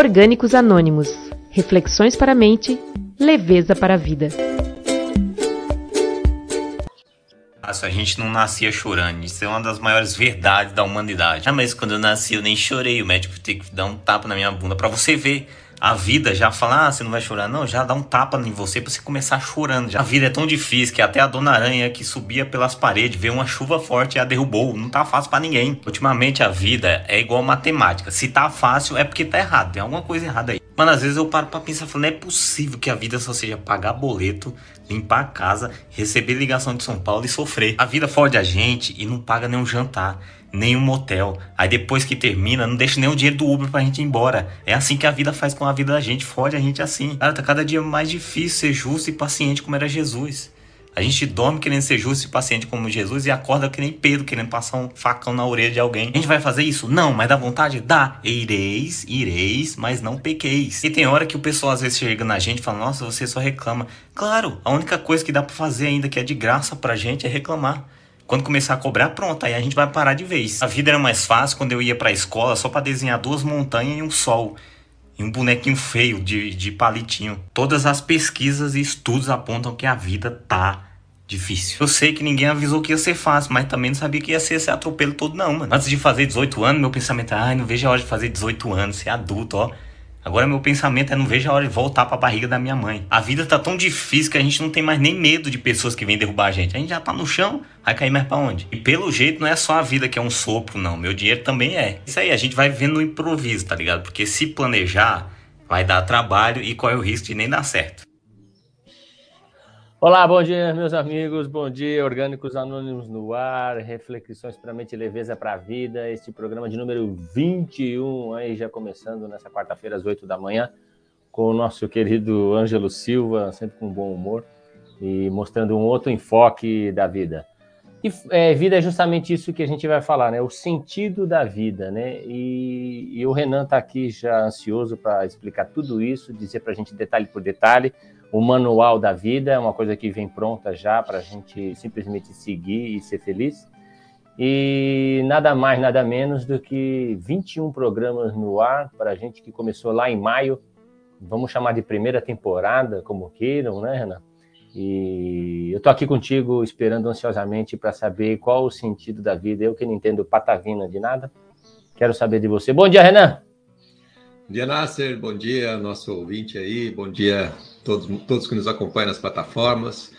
Orgânicos Anônimos. Reflexões para a mente, leveza para a vida. A gente não nascia chorando. Isso é uma das maiores verdades da humanidade. Ah, mas quando eu nasci eu nem chorei. O médico teve que dar um tapa na minha bunda para você ver a vida já fala, ah, você não vai chorar, não, já dá um tapa em você para você começar chorando. Já. A vida é tão difícil que até a dona aranha que subia pelas paredes, veio uma chuva forte e a derrubou. Não tá fácil para ninguém. Ultimamente a vida é igual matemática. Se tá fácil é porque tá errado, tem alguma coisa errada aí. Mano, às vezes eu paro pra pensar, não é possível que a vida só seja pagar boleto, limpar a casa, receber ligação de São Paulo e sofrer. A vida fode a gente e não paga nenhum jantar nenhum motel. Aí depois que termina, não deixa nem o dinheiro do Uber pra gente ir embora. É assim que a vida faz com a vida da gente, fode a gente assim. Cara, tá cada dia mais difícil ser justo e paciente como era Jesus. A gente dorme querendo ser justo e paciente como Jesus e acorda que nem Pedro querendo passar um facão na orelha de alguém. A gente vai fazer isso? Não, mas dá vontade? Dá. Ireis, ireis, mas não pequeis. E tem hora que o pessoal às vezes chega na gente e fala: Nossa, você só reclama. Claro, a única coisa que dá para fazer ainda que é de graça pra gente é reclamar. Quando começar a cobrar, pronto, aí a gente vai parar de vez. A vida era mais fácil quando eu ia pra escola só para desenhar duas montanhas e um sol. E um bonequinho feio de, de palitinho. Todas as pesquisas e estudos apontam que a vida tá difícil. Eu sei que ninguém avisou que ia ser fácil, mas também não sabia que ia ser esse atropelo todo, não, mano. Antes de fazer 18 anos, meu pensamento é, ai, não vejo a hora de fazer 18 anos, ser adulto, ó. Agora meu pensamento é não vejo a hora de voltar para a barriga da minha mãe. A vida tá tão difícil que a gente não tem mais nem medo de pessoas que vêm derrubar a gente. A gente já tá no chão, vai cair mais para onde? E pelo jeito não é só a vida que é um sopro, não. Meu dinheiro também é. Isso aí, a gente vai vivendo no improviso, tá ligado? Porque se planejar, vai dar trabalho e corre o risco de nem dar certo. Olá, bom dia, meus amigos. Bom dia, Orgânicos Anônimos no ar, reflexões para mente, leveza para a vida. Este programa de número 21, aí já começando nessa quarta-feira às 8 da manhã, com o nosso querido Ângelo Silva, sempre com bom humor e mostrando um outro enfoque da vida. E é, vida é justamente isso que a gente vai falar, né? O sentido da vida, né? E, e o Renan está aqui já ansioso para explicar tudo isso, dizer para a gente detalhe por detalhe o manual da vida, é uma coisa que vem pronta já para a gente simplesmente seguir e ser feliz. E nada mais, nada menos do que 21 programas no ar para a gente que começou lá em maio. Vamos chamar de primeira temporada, como queiram, né, Renan? E eu estou aqui contigo esperando ansiosamente para saber qual o sentido da vida. Eu que não entendo patavina de nada, quero saber de você. Bom dia, Renan! Bom dia, Nasser. Bom dia, nosso ouvinte aí. Bom dia todos, todos que nos acompanham nas plataformas.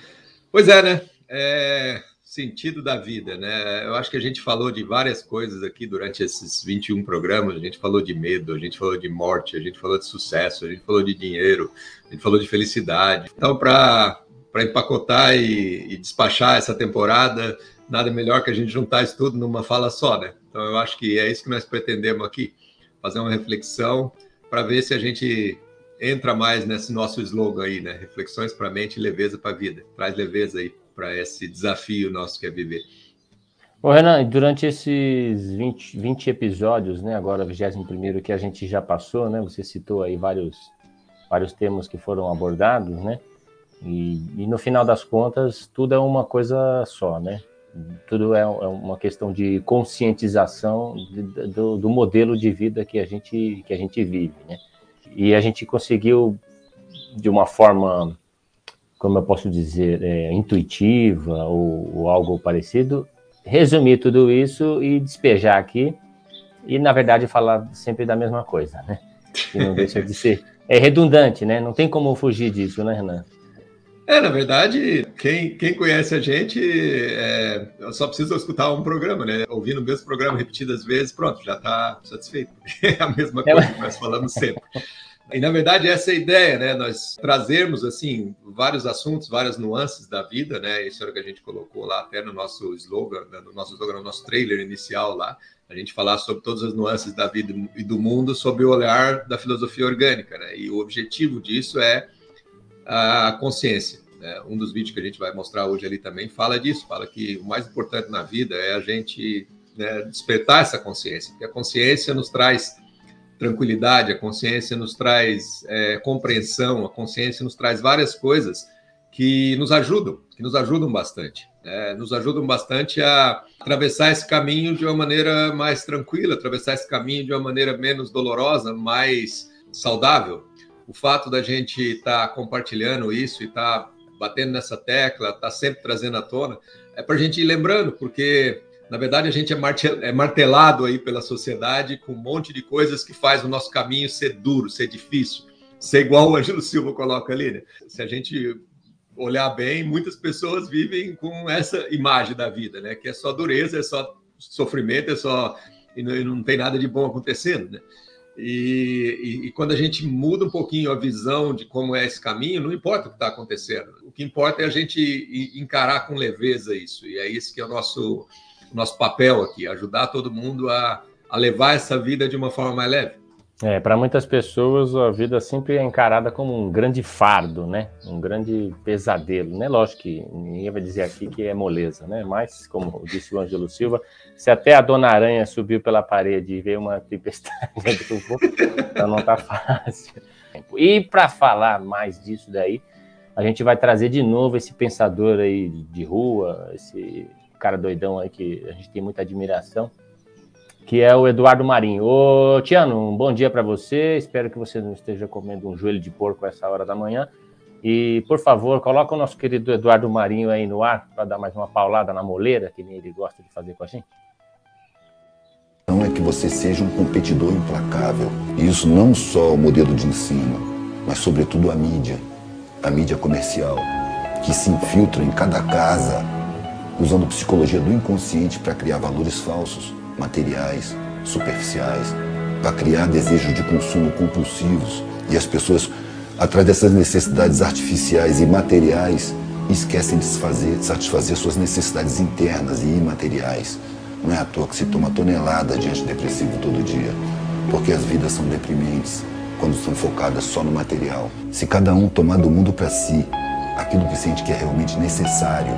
Pois é, né? É, sentido da vida, né? Eu acho que a gente falou de várias coisas aqui durante esses 21 programas. A gente falou de medo, a gente falou de morte, a gente falou de sucesso, a gente falou de dinheiro, a gente falou de felicidade. Então, para empacotar e, e despachar essa temporada, nada melhor que a gente juntar isso tudo numa fala só, né? Então, eu acho que é isso que nós pretendemos aqui fazer uma reflexão para ver se a gente entra mais nesse nosso slogan aí, né? Reflexões para a mente e leveza para a vida. Traz leveza aí para esse desafio nosso que é viver. Bom, Renan, durante esses 20, 20 episódios, né, agora 21 que a gente já passou, né, você citou aí vários, vários temas que foram abordados, né, e, e no final das contas, tudo é uma coisa só, né, tudo é, é uma questão de conscientização de, do, do, modelo de vida que a gente que a gente vive, né? E a gente conseguiu de uma forma, como eu posso dizer, é, intuitiva ou, ou, algo parecido, resumir tudo isso e despejar aqui e na verdade falar sempre da mesma coisa, né? Que não deixa de ser é redundante, né? Não tem como fugir disso, né, Renan? É, na verdade, quem, quem conhece a gente é, só precisa escutar um programa, né? Ouvindo o mesmo programa repetidas vezes, pronto, já está satisfeito. É a mesma coisa que nós falamos sempre. E na verdade essa é a ideia, né? Nós trazermos assim vários assuntos, várias nuances da vida, né? Isso era o que a gente colocou lá até no nosso slogan, né? no nosso slogan, no nosso trailer inicial lá, a gente falar sobre todas as nuances da vida e do mundo sob o olhar da filosofia orgânica, né? E o objetivo disso é a consciência. Né? Um dos vídeos que a gente vai mostrar hoje ali também fala disso, fala que o mais importante na vida é a gente né, despertar essa consciência, porque a consciência nos traz tranquilidade, a consciência nos traz é, compreensão, a consciência nos traz várias coisas que nos ajudam, que nos ajudam bastante. Né? Nos ajudam bastante a atravessar esse caminho de uma maneira mais tranquila, atravessar esse caminho de uma maneira menos dolorosa, mais saudável, o fato da gente estar tá compartilhando isso e estar tá batendo nessa tecla, estar tá sempre trazendo à tona, é para a gente ir lembrando, porque na verdade a gente é, é martelado aí pela sociedade com um monte de coisas que faz o nosso caminho ser duro, ser difícil, ser igual o Ângelo Silva coloca ali, né? Se a gente olhar bem, muitas pessoas vivem com essa imagem da vida, né? Que é só dureza, é só sofrimento, é só e não, e não tem nada de bom acontecendo, né? E, e, e, quando a gente muda um pouquinho a visão de como é esse caminho, não importa o que está acontecendo. O que importa é a gente encarar com leveza isso. E é isso que é o nosso, nosso papel aqui, ajudar todo mundo a, a levar essa vida de uma forma mais leve. É, para muitas pessoas a vida sempre é encarada como um grande fardo, né? Um grande pesadelo, né? Lógico que ninguém vai dizer aqui que é moleza, né? Mas, como disse o Ângelo Silva, se até a Dona Aranha subiu pela parede e veio uma tempestade dentro do corpo, então não tá fácil. E para falar mais disso daí, a gente vai trazer de novo esse pensador aí de rua, esse cara doidão aí que a gente tem muita admiração, que é o Eduardo Marinho. Ô, Tiano, um bom dia para você. Espero que você não esteja comendo um joelho de porco essa hora da manhã. E, por favor, coloca o nosso querido Eduardo Marinho aí no ar para dar mais uma paulada na moleira, que nem ele gosta de fazer com a gente. Não é que você seja um competidor implacável. E isso não só o modelo de ensino, mas, sobretudo, a mídia. A mídia comercial, que se infiltra em cada casa, usando psicologia do inconsciente para criar valores falsos materiais, superficiais, para criar desejos de consumo compulsivos e as pessoas, atrás dessas necessidades artificiais e materiais, esquecem de satisfazer, satisfazer suas necessidades internas e imateriais. Não é à toa que se toma tonelada de antidepressivo todo dia, porque as vidas são deprimentes quando são focadas só no material. Se cada um tomar do mundo para si aquilo que sente que é realmente necessário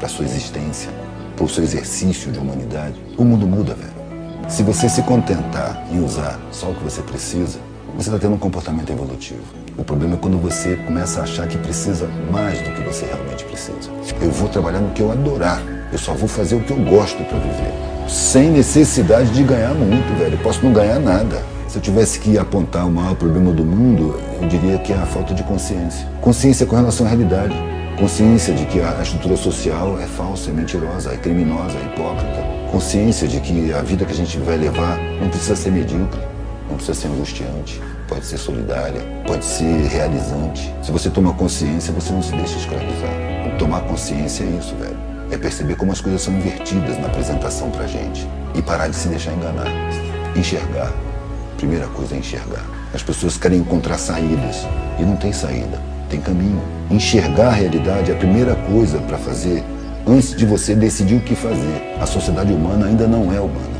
para sua existência, por seu exercício de humanidade, o mundo muda, velho. Se você se contentar em usar só o que você precisa, você está tendo um comportamento evolutivo. O problema é quando você começa a achar que precisa mais do que você realmente precisa. Eu vou trabalhar no que eu adorar. Eu só vou fazer o que eu gosto para viver. Sem necessidade de ganhar muito, velho. Eu posso não ganhar nada. Se eu tivesse que apontar o maior problema do mundo, eu diria que é a falta de consciência. Consciência com relação à realidade consciência de que a estrutura social é falsa, é mentirosa, é criminosa, é hipócrita, consciência de que a vida que a gente vai levar não precisa ser medíocre, não precisa ser angustiante, pode ser solidária, pode ser realizante. Se você toma consciência, você não se deixa escravizar. Tomar consciência é isso, velho. É perceber como as coisas são invertidas na apresentação pra gente e parar de se deixar enganar. Enxergar. Primeira coisa é enxergar. As pessoas querem encontrar saídas e não tem saída tem caminho. Enxergar a realidade é a primeira coisa para fazer antes de você decidir o que fazer. A sociedade humana ainda não é humana,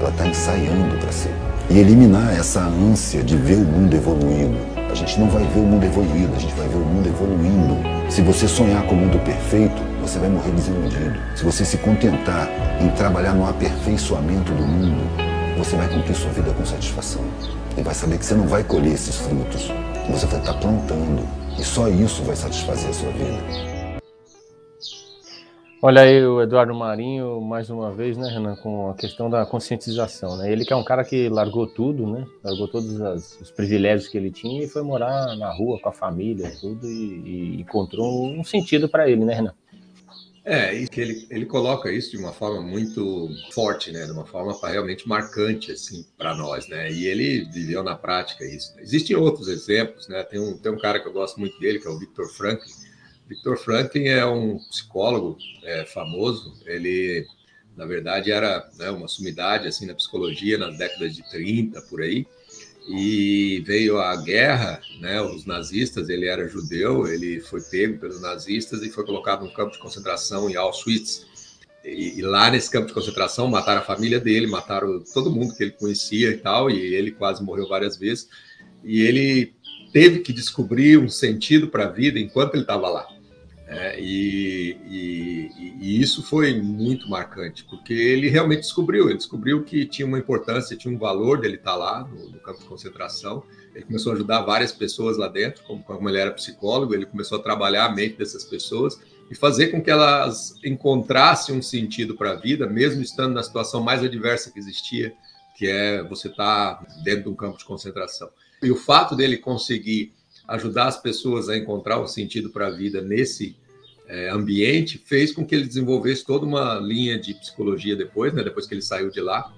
ela está ensaiando para ser. E eliminar essa ânsia de ver o mundo evoluindo. A gente não vai ver o mundo evoluindo, a gente vai ver o mundo evoluindo. Se você sonhar com o mundo perfeito, você vai morrer desiludido. Se você se contentar em trabalhar no aperfeiçoamento do mundo, você vai cumprir sua vida com satisfação. E vai saber que você não vai colher esses frutos, você vai estar plantando. E só isso vai satisfazer a sua vida. Olha aí o Eduardo Marinho, mais uma vez, né, Renan, com a questão da conscientização, né? Ele que é um cara que largou tudo, né? Largou todos as, os privilégios que ele tinha e foi morar na rua com a família, tudo, e, e encontrou um sentido para ele, né, Renan? É, e ele, ele coloca isso de uma forma muito forte, né? De uma forma realmente marcante, assim, para nós, né? E ele viveu na prática isso. Existem outros exemplos, né? Tem um, tem um cara que eu gosto muito dele, que é o Victor Franklin. Victor Franklin é um psicólogo é, famoso. Ele, na verdade, era né, uma sumidade, assim, na psicologia nas décadas de 30, por aí e veio a guerra, né? Os nazistas, ele era judeu, ele foi pego pelos nazistas e foi colocado num campo de concentração em Auschwitz. E, e, lá nesse campo de concentração mataram a família dele, mataram todo mundo que ele conhecia e tal, e ele quase morreu várias vezes. E ele teve que descobrir um sentido para a vida enquanto ele estava lá. É, e, e, e, isso foi muito marcante, porque ele realmente descobriu, ele descobriu que tinha uma importância, tinha um valor dele estar lá no, no campo de concentração. Ele começou a ajudar várias pessoas lá dentro, como, como ele era psicólogo, ele começou a trabalhar a mente dessas pessoas e fazer com que elas encontrassem um sentido para a vida, mesmo estando na situação mais adversa que existia que é você estar tá dentro de um campo de concentração. E o fato dele conseguir ajudar as pessoas a encontrar um sentido para a vida nesse é, ambiente fez com que ele desenvolvesse toda uma linha de psicologia depois, né, depois que ele saiu de lá,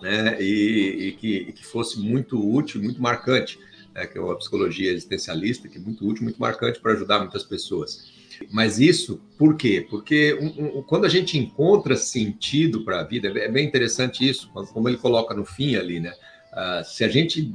né, e, e, que, e que, fosse muito útil, muito marcante, né, que é uma psicologia existencialista, que é muito útil, muito marcante para ajudar muitas pessoas. Mas isso, por quê? Porque um, um, quando a gente encontra sentido para a vida, é bem interessante isso, como ele coloca no fim ali, né? Uh, se a gente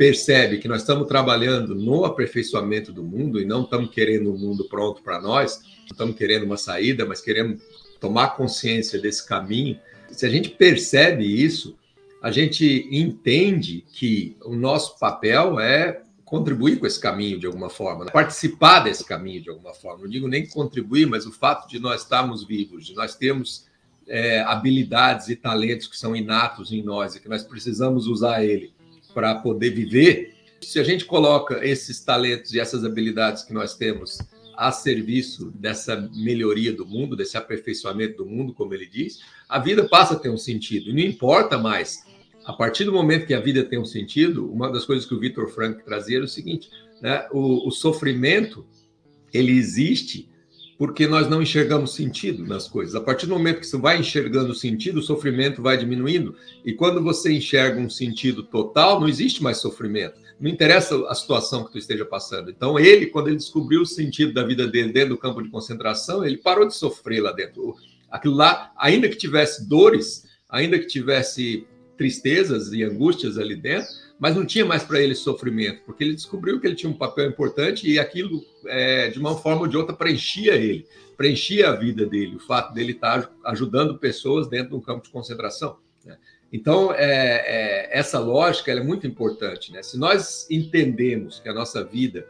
percebe que nós estamos trabalhando no aperfeiçoamento do mundo e não estamos querendo um mundo pronto para nós, não estamos querendo uma saída, mas queremos tomar consciência desse caminho. Se a gente percebe isso, a gente entende que o nosso papel é contribuir com esse caminho de alguma forma, né? participar desse caminho de alguma forma. Não digo nem contribuir, mas o fato de nós estarmos vivos, de nós termos é, habilidades e talentos que são inatos em nós e que nós precisamos usar ele para poder viver, se a gente coloca esses talentos e essas habilidades que nós temos a serviço dessa melhoria do mundo, desse aperfeiçoamento do mundo, como ele diz, a vida passa a ter um sentido. Não importa mais. A partir do momento que a vida tem um sentido, uma das coisas que o Victor Frank trazia era o seguinte: né? o, o sofrimento ele existe porque nós não enxergamos sentido nas coisas. A partir do momento que você vai enxergando sentido, o sofrimento vai diminuindo. E quando você enxerga um sentido total, não existe mais sofrimento. Não interessa a situação que tu esteja passando. Então, ele, quando ele descobriu o sentido da vida dele dentro do campo de concentração, ele parou de sofrer lá dentro. Aquilo lá, ainda que tivesse dores, ainda que tivesse tristezas e angústias ali dentro, mas não tinha mais para ele sofrimento, porque ele descobriu que ele tinha um papel importante e aquilo, é, de uma forma ou de outra, preenchia ele, preenchia a vida dele, o fato dele estar tá ajudando pessoas dentro de um campo de concentração. Né? Então, é, é, essa lógica é muito importante. Né? Se nós entendemos que a nossa vida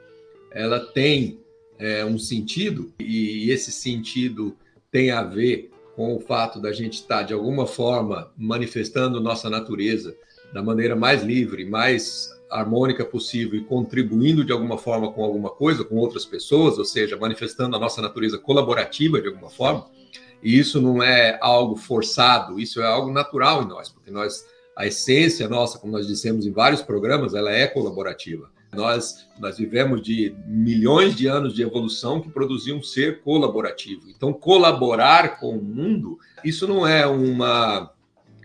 ela tem é, um sentido, e esse sentido tem a ver com o fato da gente estar, tá, de alguma forma, manifestando nossa natureza, da maneira mais livre, mais harmônica possível e contribuindo de alguma forma com alguma coisa, com outras pessoas, ou seja, manifestando a nossa natureza colaborativa de alguma forma. E isso não é algo forçado, isso é algo natural em nós, porque nós a essência nossa, como nós dissemos em vários programas, ela é colaborativa. Nós, nós vivemos de milhões de anos de evolução que produziam um ser colaborativo. Então, colaborar com o mundo, isso não é uma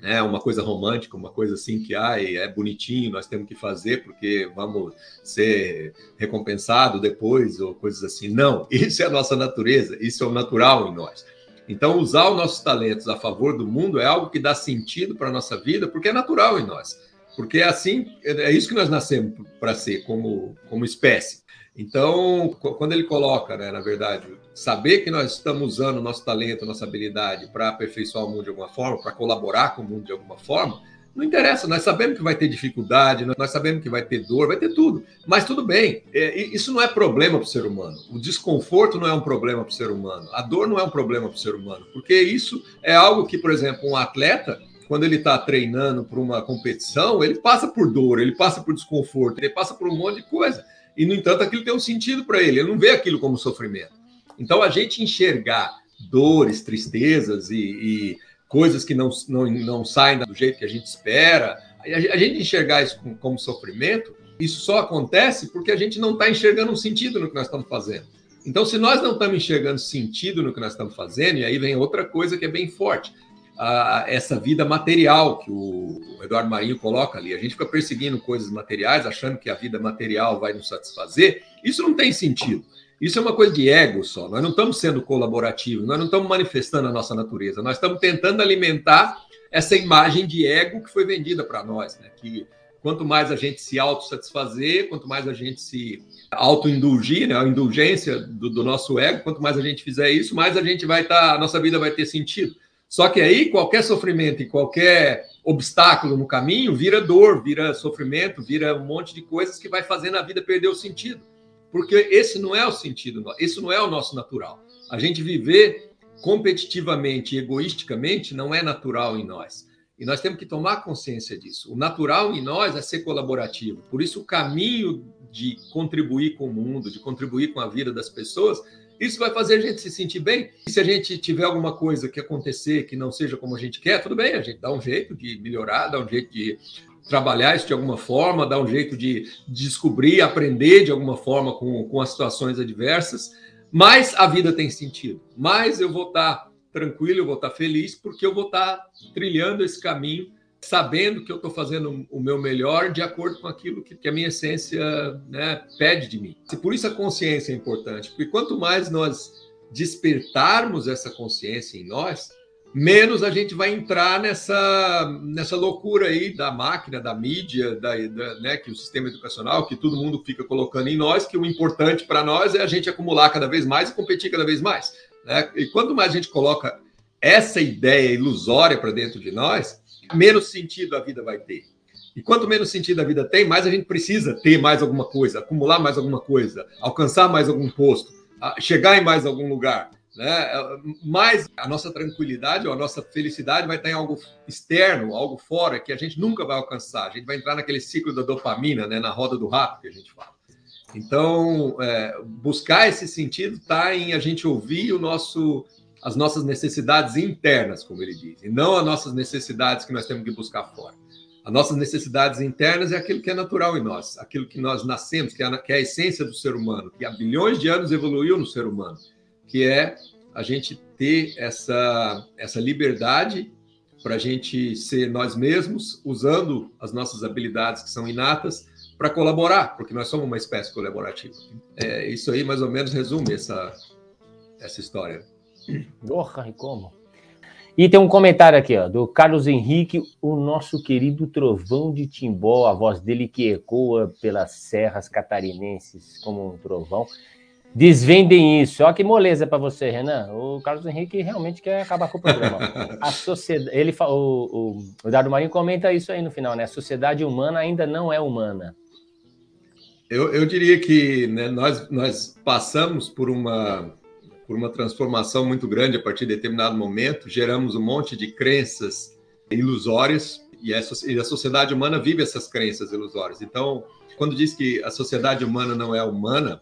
né, uma coisa romântica, uma coisa assim que ai, é bonitinho, nós temos que fazer porque vamos ser recompensado depois, ou coisas assim. Não, isso é a nossa natureza, isso é o natural em nós. Então, usar os nossos talentos a favor do mundo é algo que dá sentido para a nossa vida, porque é natural em nós. Porque é assim, é isso que nós nascemos para ser como, como espécie. Então, quando ele coloca, né, na verdade, saber que nós estamos usando nosso talento, nossa habilidade para aperfeiçoar o mundo de alguma forma, para colaborar com o mundo de alguma forma, não interessa, nós sabemos que vai ter dificuldade, nós sabemos que vai ter dor, vai ter tudo. Mas tudo bem, é, isso não é problema para o ser humano. O desconforto não é um problema para o ser humano. A dor não é um problema para o ser humano. Porque isso é algo que, por exemplo, um atleta, quando ele está treinando para uma competição, ele passa por dor, ele passa por desconforto, ele passa por um monte de coisa. E, no entanto, aquilo tem um sentido para ele, ele não vê aquilo como sofrimento. Então, a gente enxergar dores, tristezas e, e coisas que não, não, não saem do jeito que a gente espera, a gente enxergar isso como, sofrimento, isso só acontece porque a gente não está enxergando um sentido no que nós estamos fazendo. Então, se nós não estamos enxergando sentido no que nós estamos fazendo, e aí vem outra coisa que é bem forte, a, essa vida material que o Eduardo Marinho coloca ali. A gente fica perseguindo coisas materiais, achando que a vida material vai nos satisfazer. Isso não tem sentido. Isso é uma coisa de ego só. Nós não estamos sendo colaborativos, nós não estamos manifestando a nossa natureza, nós estamos tentando alimentar essa imagem de ego que foi vendida para nós, né? Que quanto mais a gente se autossatisfazer, quanto mais a gente se autoindulgir, né? a indulgência do, do, nosso ego, quanto mais a gente fizer isso, mais a gente vai estar, tá, a nossa vida vai ter sentido. Só que aí qualquer sofrimento e qualquer obstáculo no caminho vira dor, vira sofrimento, vira um monte de coisas que vai fazendo a vida perder o sentido porque esse não é o sentido, isso não é o nosso natural. A gente viver competitivamente e egoisticamente não é natural em nós. E nós temos que tomar consciência disso. O natural em nós é ser colaborativo. Por isso, o caminho de contribuir com o mundo, de contribuir com a vida das pessoas, Isso vai fazer a gente se sentir bem. E se a gente tiver alguma coisa que acontecer que não seja como a gente quer, tudo bem, a gente dá um jeito de melhorar, dá um jeito de trabalhar isso de alguma forma, dá um jeito de descobrir, aprender de alguma forma com, com as situações adversas. Mas a vida tem sentido. Mas eu vou estar tranquilo, eu vou estar feliz, porque eu vou estar trilhando esse caminho sabendo que eu estou fazendo o meu melhor de acordo com aquilo que, que a minha essência né, pede de mim. E por isso a consciência é importante, porque quanto mais nós despertarmos essa consciência em nós, menos a gente vai entrar nessa, nessa loucura aí da máquina, da mídia, da, da, né, que o sistema educacional, que todo mundo fica colocando em nós, que o importante para nós é a gente acumular cada vez mais e competir cada vez mais. Né? E quanto mais a gente coloca essa ideia ilusória para dentro de nós, menos sentido a vida vai ter. E quanto menos sentido a vida tem, mais a gente precisa ter mais alguma coisa, acumular mais alguma coisa, alcançar mais algum posto, chegar em mais algum lugar. Né? Mais a nossa tranquilidade ou a nossa felicidade vai estar em algo externo, algo fora, que a gente nunca vai alcançar. A gente vai entrar naquele ciclo da dopamina, né? na roda do rato que a gente fala. Então, é, buscar esse sentido está em a gente ouvir o nosso as nossas necessidades internas, como ele diz, e não as nossas necessidades que nós temos que buscar fora. As nossas necessidades internas é aquilo que é natural em nós, aquilo que nós nascemos, que é a, que é a essência do ser humano, que há bilhões de anos evoluiu no ser humano, que é a gente ter essa, essa liberdade para a gente ser nós mesmos, usando as nossas habilidades que são inatas para colaborar, porque nós somos uma espécie colaborativa. É, isso aí mais ou menos resume essa, essa história. Porra, e como? E tem um comentário aqui, ó, do Carlos Henrique, o nosso querido trovão de Timbó, a voz dele que ecoa pelas serras catarinenses como um trovão. Desvendem isso. Olha que moleza para você, Renan. O Carlos Henrique realmente quer acabar com o programa. A sociedade, ele, o, o, o Marinho comenta isso aí no final, né? A sociedade humana ainda não é humana. Eu, eu diria que né, nós, nós passamos por uma por uma transformação muito grande a partir de determinado momento, geramos um monte de crenças ilusórias e a sociedade humana vive essas crenças ilusórias. Então, quando diz que a sociedade humana não é humana,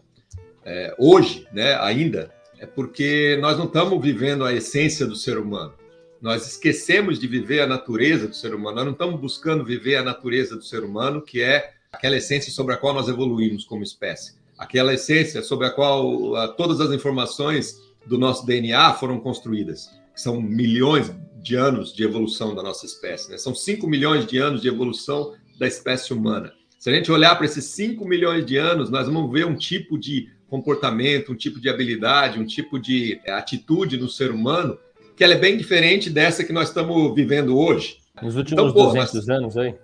é, hoje, né, ainda, é porque nós não estamos vivendo a essência do ser humano. Nós esquecemos de viver a natureza do ser humano. Nós não estamos buscando viver a natureza do ser humano, que é aquela essência sobre a qual nós evoluímos como espécie aquela essência sobre a qual todas as informações do nosso DNA foram construídas. São milhões de anos de evolução da nossa espécie, né? São 5 milhões de anos de evolução da espécie humana. Se a gente olhar para esses 5 milhões de anos, nós vamos ver um tipo de comportamento, um tipo de habilidade, um tipo de é, atitude no ser humano que ela é bem diferente dessa que nós estamos vivendo hoje. Nos últimos então, pô, 200 nós... anos aí?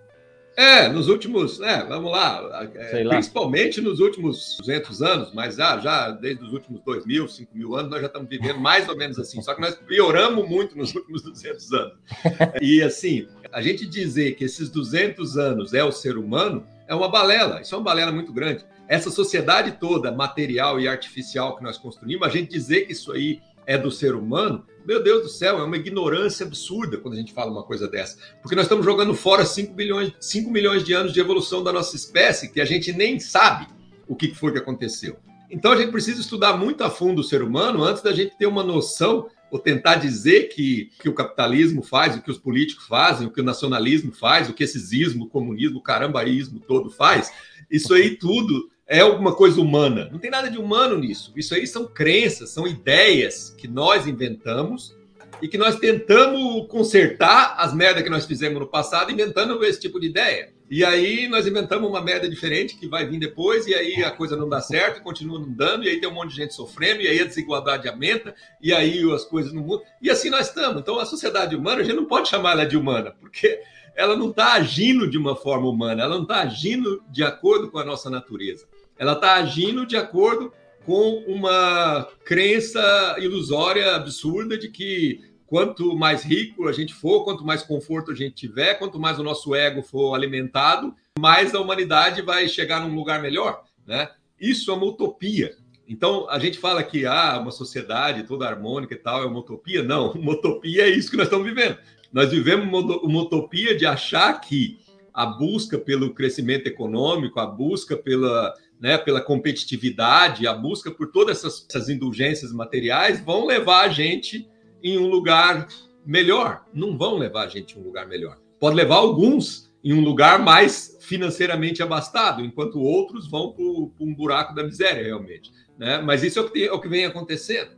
É, nos últimos, é, vamos lá, é, principalmente nos últimos 200 anos, mas já, já desde os últimos 2 mil, 5 mil anos, nós já estamos vivendo mais ou menos assim, só que nós pioramos muito nos últimos 200 anos. E assim, a gente dizer que esses 200 anos é o ser humano é uma balela, isso é uma balela muito grande. Essa sociedade toda, material e artificial que nós construímos, a gente dizer que isso aí é do ser humano, meu Deus do céu, é uma ignorância absurda quando a gente fala uma coisa dessa. Porque nós estamos jogando fora 5, bilhões, 5 milhões de anos de evolução da nossa espécie que a gente nem sabe o que foi que aconteceu. Então a gente precisa estudar muito a fundo o ser humano antes da gente ter uma noção ou tentar dizer que, que o capitalismo faz, o que os políticos fazem, o que o nacionalismo faz, o que esse ismo, o comunismo, o carambaísmo todo faz. Isso aí tudo é alguma coisa humana. Não tem nada de humano nisso. Isso aí são crenças, são ideias que nós inventamos e que nós tentamos consertar as merdas que nós fizemos no passado inventando esse tipo de ideia. E aí nós inventamos uma merda diferente que vai vir depois, e aí a coisa não dá certo, continua não dando, e aí tem um monte de gente sofrendo, e aí a desigualdade aumenta, e aí as coisas não mudam. E assim nós estamos. Então a sociedade humana, a gente não pode chamar ela de humana, porque ela não está agindo de uma forma humana, ela não está agindo de acordo com a nossa natureza ela está agindo de acordo com uma crença ilusória, absurda, de que quanto mais rico a gente for, quanto mais conforto a gente tiver, quanto mais o nosso ego for alimentado, mais a humanidade vai chegar num lugar melhor, né? Isso é uma utopia. Então, a gente fala que ah, uma sociedade toda harmônica e tal é uma utopia. Não, uma utopia é isso que nós estamos vivendo. Nós vivemos uma utopia de achar que a busca pelo crescimento econômico, a busca pela né, pela competitividade, a busca por todas essas, essas indulgências materiais vão levar a gente em um lugar melhor. Não vão levar a gente em um lugar melhor. Pode levar alguns em um lugar mais financeiramente abastado, enquanto outros vão para um buraco da miséria, realmente. Né? Mas isso é o, que é o que vem acontecendo.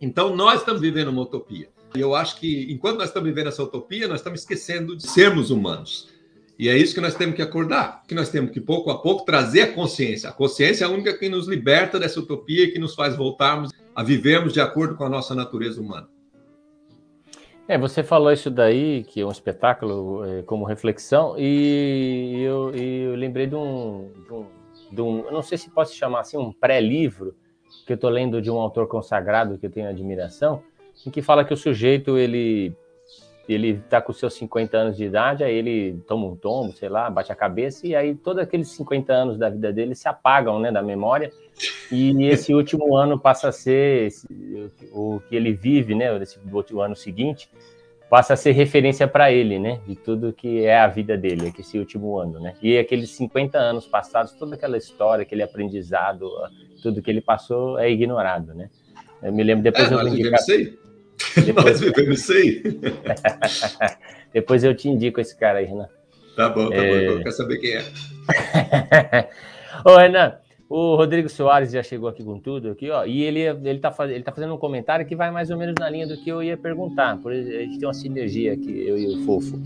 Então, nós estamos vivendo uma utopia. E eu acho que, enquanto nós estamos vivendo essa utopia, nós estamos esquecendo de sermos humanos. E é isso que nós temos que acordar, que nós temos que, pouco a pouco, trazer a consciência. A consciência é a única que nos liberta dessa utopia e que nos faz voltarmos a vivermos de acordo com a nossa natureza humana. É, você falou isso daí, que é um espetáculo é, como reflexão, e eu, eu lembrei de um, de um, de um, não sei se posso chamar assim, um pré-livro, que eu estou lendo de um autor consagrado que eu tenho admiração, em que fala que o sujeito, ele ele está com seus 50 anos de idade, aí ele toma um tombo, sei lá, bate a cabeça, e aí todos aqueles 50 anos da vida dele se apagam, né, da memória, e esse último ano passa a ser o que ele vive, né, esse ano seguinte, passa a ser referência para ele, né, de tudo que é a vida dele, esse último ano, né, e aqueles 50 anos passados, toda aquela história, aquele aprendizado, tudo que ele passou é ignorado, né. Eu me lembro depois é, eu vou indicar... Depois... Nós vivemos depois eu te indico esse cara aí, Renan. Tá bom, tá é... bom, eu quero saber quem é. Ô, Renan, o Rodrigo Soares já chegou aqui com tudo, aqui, ó, e ele, ele, tá faz, ele tá fazendo um comentário que vai mais ou menos na linha do que eu ia perguntar. Por, a gente tem uma sinergia aqui, eu e o Fofo.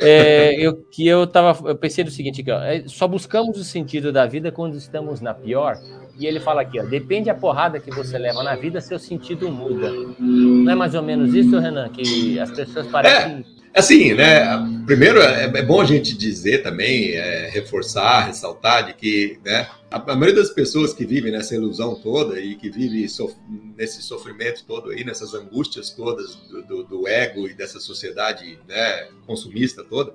É, eu, que eu, tava, eu pensei no seguinte aqui, ó, é, só buscamos o sentido da vida quando estamos na pior. E ele fala aqui, ó, depende a porrada que você leva na vida, seu sentido muda. Não é mais ou menos isso, Renan? Que as pessoas parecem. É. Assim, né? Primeiro, é, é bom a gente dizer também, é, reforçar, ressaltar de que né, a, a, maioria das pessoas que vivem nessa ilusão toda e que vivem sof nesse sofrimento todo aí, nessas angústias todas do, do, do ego e dessa sociedade né, consumista toda,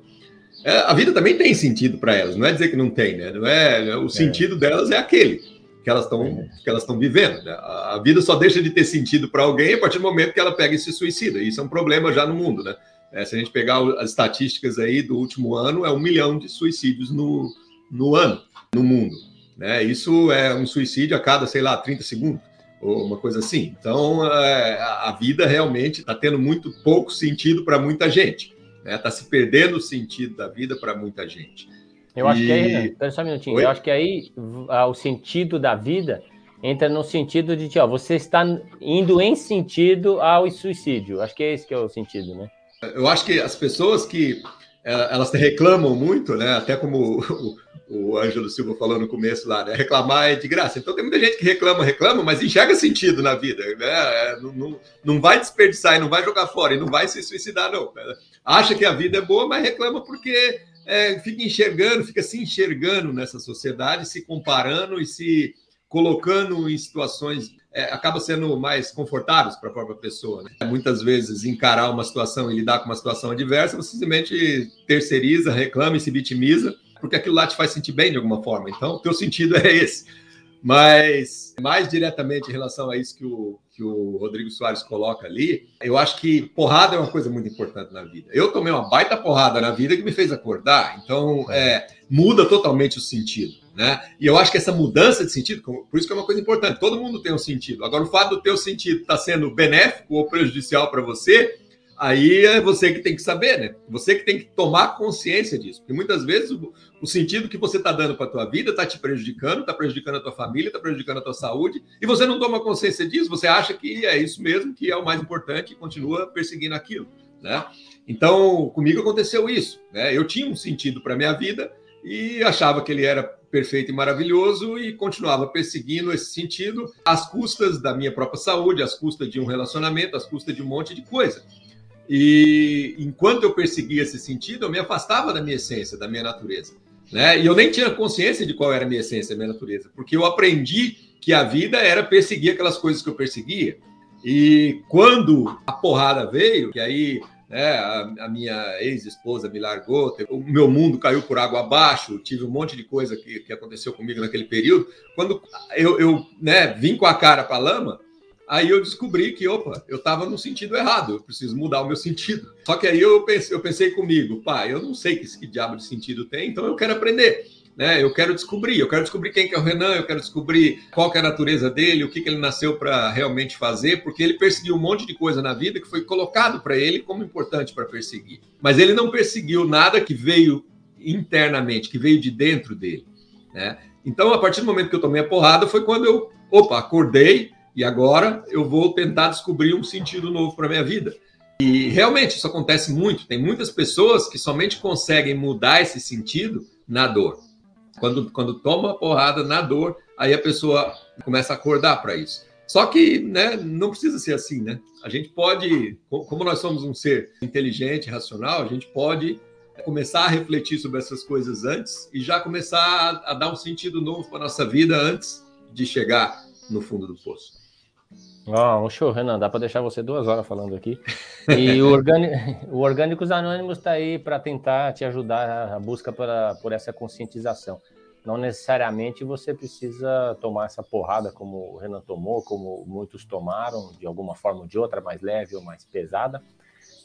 é, a vida também tem sentido para elas. Não é dizer que não tem, né? Não é, o é. sentido delas é aquele que elas estão que elas estão vivendo. Né? A vida só deixa de ter sentido para alguém a partir do momento que ela pega e se suicida. E isso é um problema já no mundo, né? É, se a gente pegar as estatísticas aí do último ano, é um milhão de suicídios no, no ano, no mundo. Né? Isso é um suicídio a cada, sei lá, 30 segundos, ou uma coisa assim. Então, é, a vida realmente está tendo muito pouco sentido para muita gente. Está né? Tá se perdendo o sentido da vida para muita gente. Eu acho que aí, espera só um minutinho, Oi? eu acho que aí o sentido da vida entra no sentido de, ó, você está indo em sentido ao suicídio. Acho que é esse que é o sentido, né? Eu acho que as pessoas que é, elas reclamam muito, né? Até como o, o Ângelo Silva falou no começo lá, né? Reclamar é de graça. Então tem muita gente que reclama, reclama, mas enxerga sentido na vida, né? Não, não, não vai desperdiçar e não vai jogar fora e não vai se suicidar, não. Acha que a vida é boa, mas reclama porque é, fica enxergando, fica se enxergando nessa sociedade, se comparando e se colocando em situações é, acaba sendo mais confortáveis para a própria pessoa. Né? Muitas vezes encarar uma situação e lidar com uma situação adversa, você simplesmente terceiriza, reclama e se vitimiza, porque aquilo lá te faz sentir bem de alguma forma. Então, o teu sentido é esse. Mas, mais diretamente em relação a isso que o, que o Rodrigo Soares coloca ali, eu acho que porrada é uma coisa muito importante na vida. Eu tomei uma baita porrada na vida que me fez acordar, então é, muda totalmente o sentido. Né? E eu acho que essa mudança de sentido, por isso que é uma coisa importante, todo mundo tem um sentido. Agora, o fato do teu sentido estar tá sendo benéfico ou prejudicial para você, aí é você que tem que saber, né? Você que tem que tomar consciência disso. Porque muitas vezes o, o sentido que você está dando para a tua vida está te prejudicando, está prejudicando a tua família, está prejudicando a tua saúde, e você não toma consciência disso, você acha que é isso mesmo, que é o mais importante e continua perseguindo aquilo, né? Então, comigo aconteceu isso, né? Eu tinha um sentido para minha vida e achava que ele era perfeito e maravilhoso e continuava perseguindo esse sentido às custas da minha própria saúde, às custas de um relacionamento, às custas de um monte de coisa. E enquanto eu perseguia esse sentido, eu me afastava da minha essência, da minha natureza. Né? E eu nem tinha consciência de qual era a minha essência, a minha natureza, porque eu aprendi que a vida era perseguir aquelas coisas que eu perseguia. E quando a porrada veio, que aí né, a, a minha ex-esposa me largou, o meu mundo caiu por água abaixo, tive um monte de coisa que, que aconteceu comigo naquele período. Quando eu, eu né, vim com a cara para a lama, aí eu descobri que, opa, eu estava no sentido errado, eu preciso mudar o meu sentido. Só que aí eu pensei, eu pensei comigo, pá, eu não sei que, que diabo de sentido tem, então eu quero aprender. né? Eu quero descobrir, eu quero descobrir quem que é o Renan, eu quero descobrir qual que é a natureza dele, o que, que ele nasceu para realmente fazer, porque ele perseguiu um monte de coisa na vida que foi colocado para ele como importante para perseguir. Mas ele não perseguiu nada que veio internamente, que veio de dentro dele, né? Então, a partir do momento que eu tomei a porrada, foi quando eu, opa, acordei e agora eu vou tentar descobrir um sentido novo para minha vida. E realmente isso acontece muito. Tem muitas pessoas que somente conseguem mudar esse sentido na dor. Quando, quando toma a porrada na dor, aí a pessoa começa a acordar para isso. Só que né, não precisa ser assim, né? A gente pode, como nós somos um ser inteligente, racional, a gente pode começar a refletir sobre essas coisas antes e já começar a, a dar um sentido novo para nossa vida antes de chegar no fundo do poço. Ó, oh, show, Renan. Dá para deixar você duas horas falando aqui. E o, Organi... o Orgânicos Anônimos está aí para tentar te ajudar a busca pra, por essa conscientização. Não necessariamente você precisa tomar essa porrada como o Renan tomou, como muitos tomaram, de alguma forma ou de outra, mais leve ou mais pesada.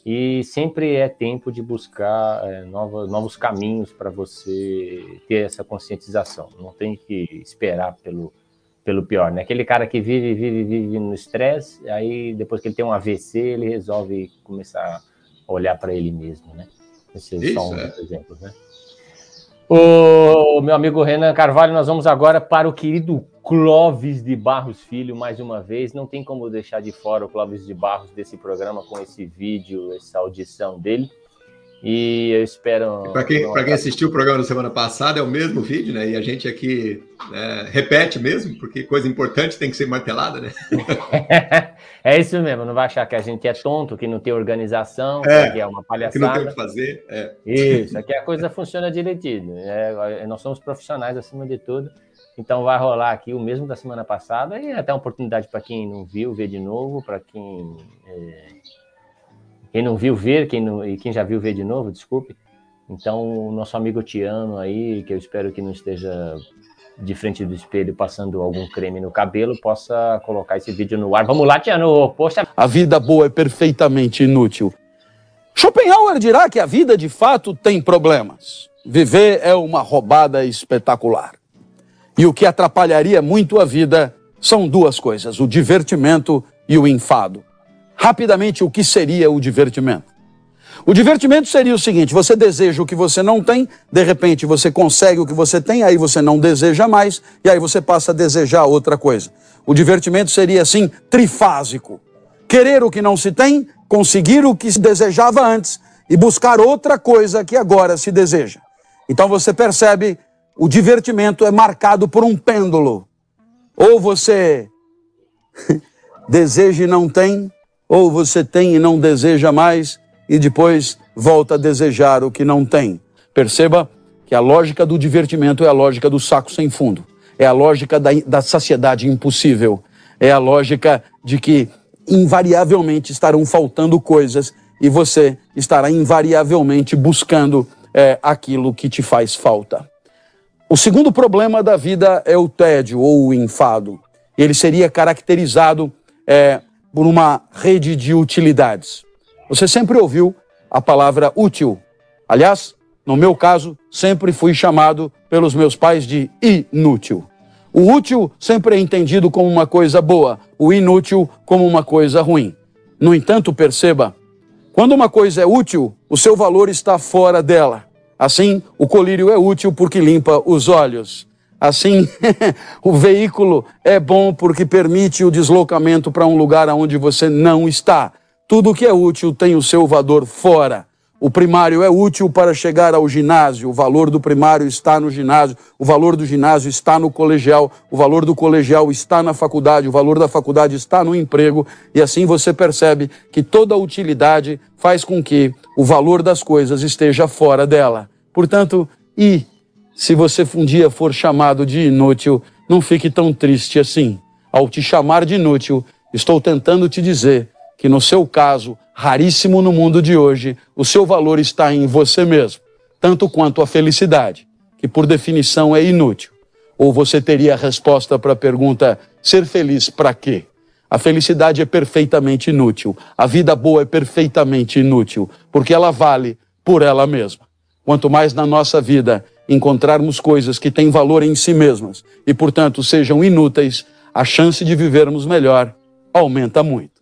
E sempre é tempo de buscar é, novos, novos caminhos para você ter essa conscientização. Não tem que esperar pelo pelo pior, né? Aquele cara que vive, vive, vive no estresse, aí depois que ele tem um AVC, ele resolve começar a olhar para ele mesmo, né? Esse é só um é. exemplos, né? O meu amigo Renan Carvalho, nós vamos agora para o querido Clóvis de Barros Filho, mais uma vez. Não tem como deixar de fora o Clóvis de Barros desse programa com esse vídeo, essa audição dele. E eu espero. Para quem, quem assistiu o programa da semana passada, é o mesmo vídeo, né? E a gente aqui né, repete mesmo, porque coisa importante tem que ser martelada, né? é isso mesmo, não vai achar que a gente é tonto, que não tem organização, é, que é uma palhaçada. Que não tem o que fazer. É. Isso, aqui a coisa funciona direitinho. É, nós somos profissionais acima de tudo. Então vai rolar aqui o mesmo da semana passada e até uma oportunidade para quem não viu, ver de novo, para quem. É quem não viu, ver, quem não, e quem já viu, ver de novo, desculpe. Então, o nosso amigo Tiano aí, que eu espero que não esteja de frente do espelho passando algum creme no cabelo, possa colocar esse vídeo no ar. Vamos lá, Tiano! Poxa! A vida boa é perfeitamente inútil. Schopenhauer dirá que a vida de fato tem problemas. Viver é uma roubada espetacular. E o que atrapalharia muito a vida são duas coisas: o divertimento e o enfado rapidamente o que seria o divertimento. O divertimento seria o seguinte: você deseja o que você não tem, de repente você consegue o que você tem, aí você não deseja mais, e aí você passa a desejar outra coisa. O divertimento seria assim, trifásico: querer o que não se tem, conseguir o que se desejava antes e buscar outra coisa que agora se deseja. Então você percebe, o divertimento é marcado por um pêndulo. Ou você deseja e não tem, ou você tem e não deseja mais e depois volta a desejar o que não tem. Perceba que a lógica do divertimento é a lógica do saco sem fundo, é a lógica da, da saciedade impossível, é a lógica de que invariavelmente estarão faltando coisas e você estará invariavelmente buscando é, aquilo que te faz falta. O segundo problema da vida é o tédio ou o enfado. Ele seria caracterizado é, por uma rede de utilidades. Você sempre ouviu a palavra útil. Aliás, no meu caso, sempre fui chamado pelos meus pais de inútil. O útil sempre é entendido como uma coisa boa, o inútil como uma coisa ruim. No entanto, perceba, quando uma coisa é útil, o seu valor está fora dela. Assim, o colírio é útil porque limpa os olhos. Assim, o veículo é bom porque permite o deslocamento para um lugar onde você não está. Tudo que é útil tem o seu valor fora. O primário é útil para chegar ao ginásio, o valor do primário está no ginásio, o valor do ginásio está no colegial, o valor do colegial está na faculdade, o valor da faculdade está no emprego, e assim você percebe que toda utilidade faz com que o valor das coisas esteja fora dela. Portanto, e se você um dia for chamado de inútil, não fique tão triste assim. Ao te chamar de inútil, estou tentando te dizer que no seu caso, raríssimo no mundo de hoje, o seu valor está em você mesmo, tanto quanto a felicidade, que por definição é inútil. Ou você teria a resposta para a pergunta: ser feliz para quê? A felicidade é perfeitamente inútil. A vida boa é perfeitamente inútil, porque ela vale por ela mesma. Quanto mais na nossa vida encontrarmos coisas que têm valor em si mesmas e, portanto, sejam inúteis, a chance de vivermos melhor aumenta muito.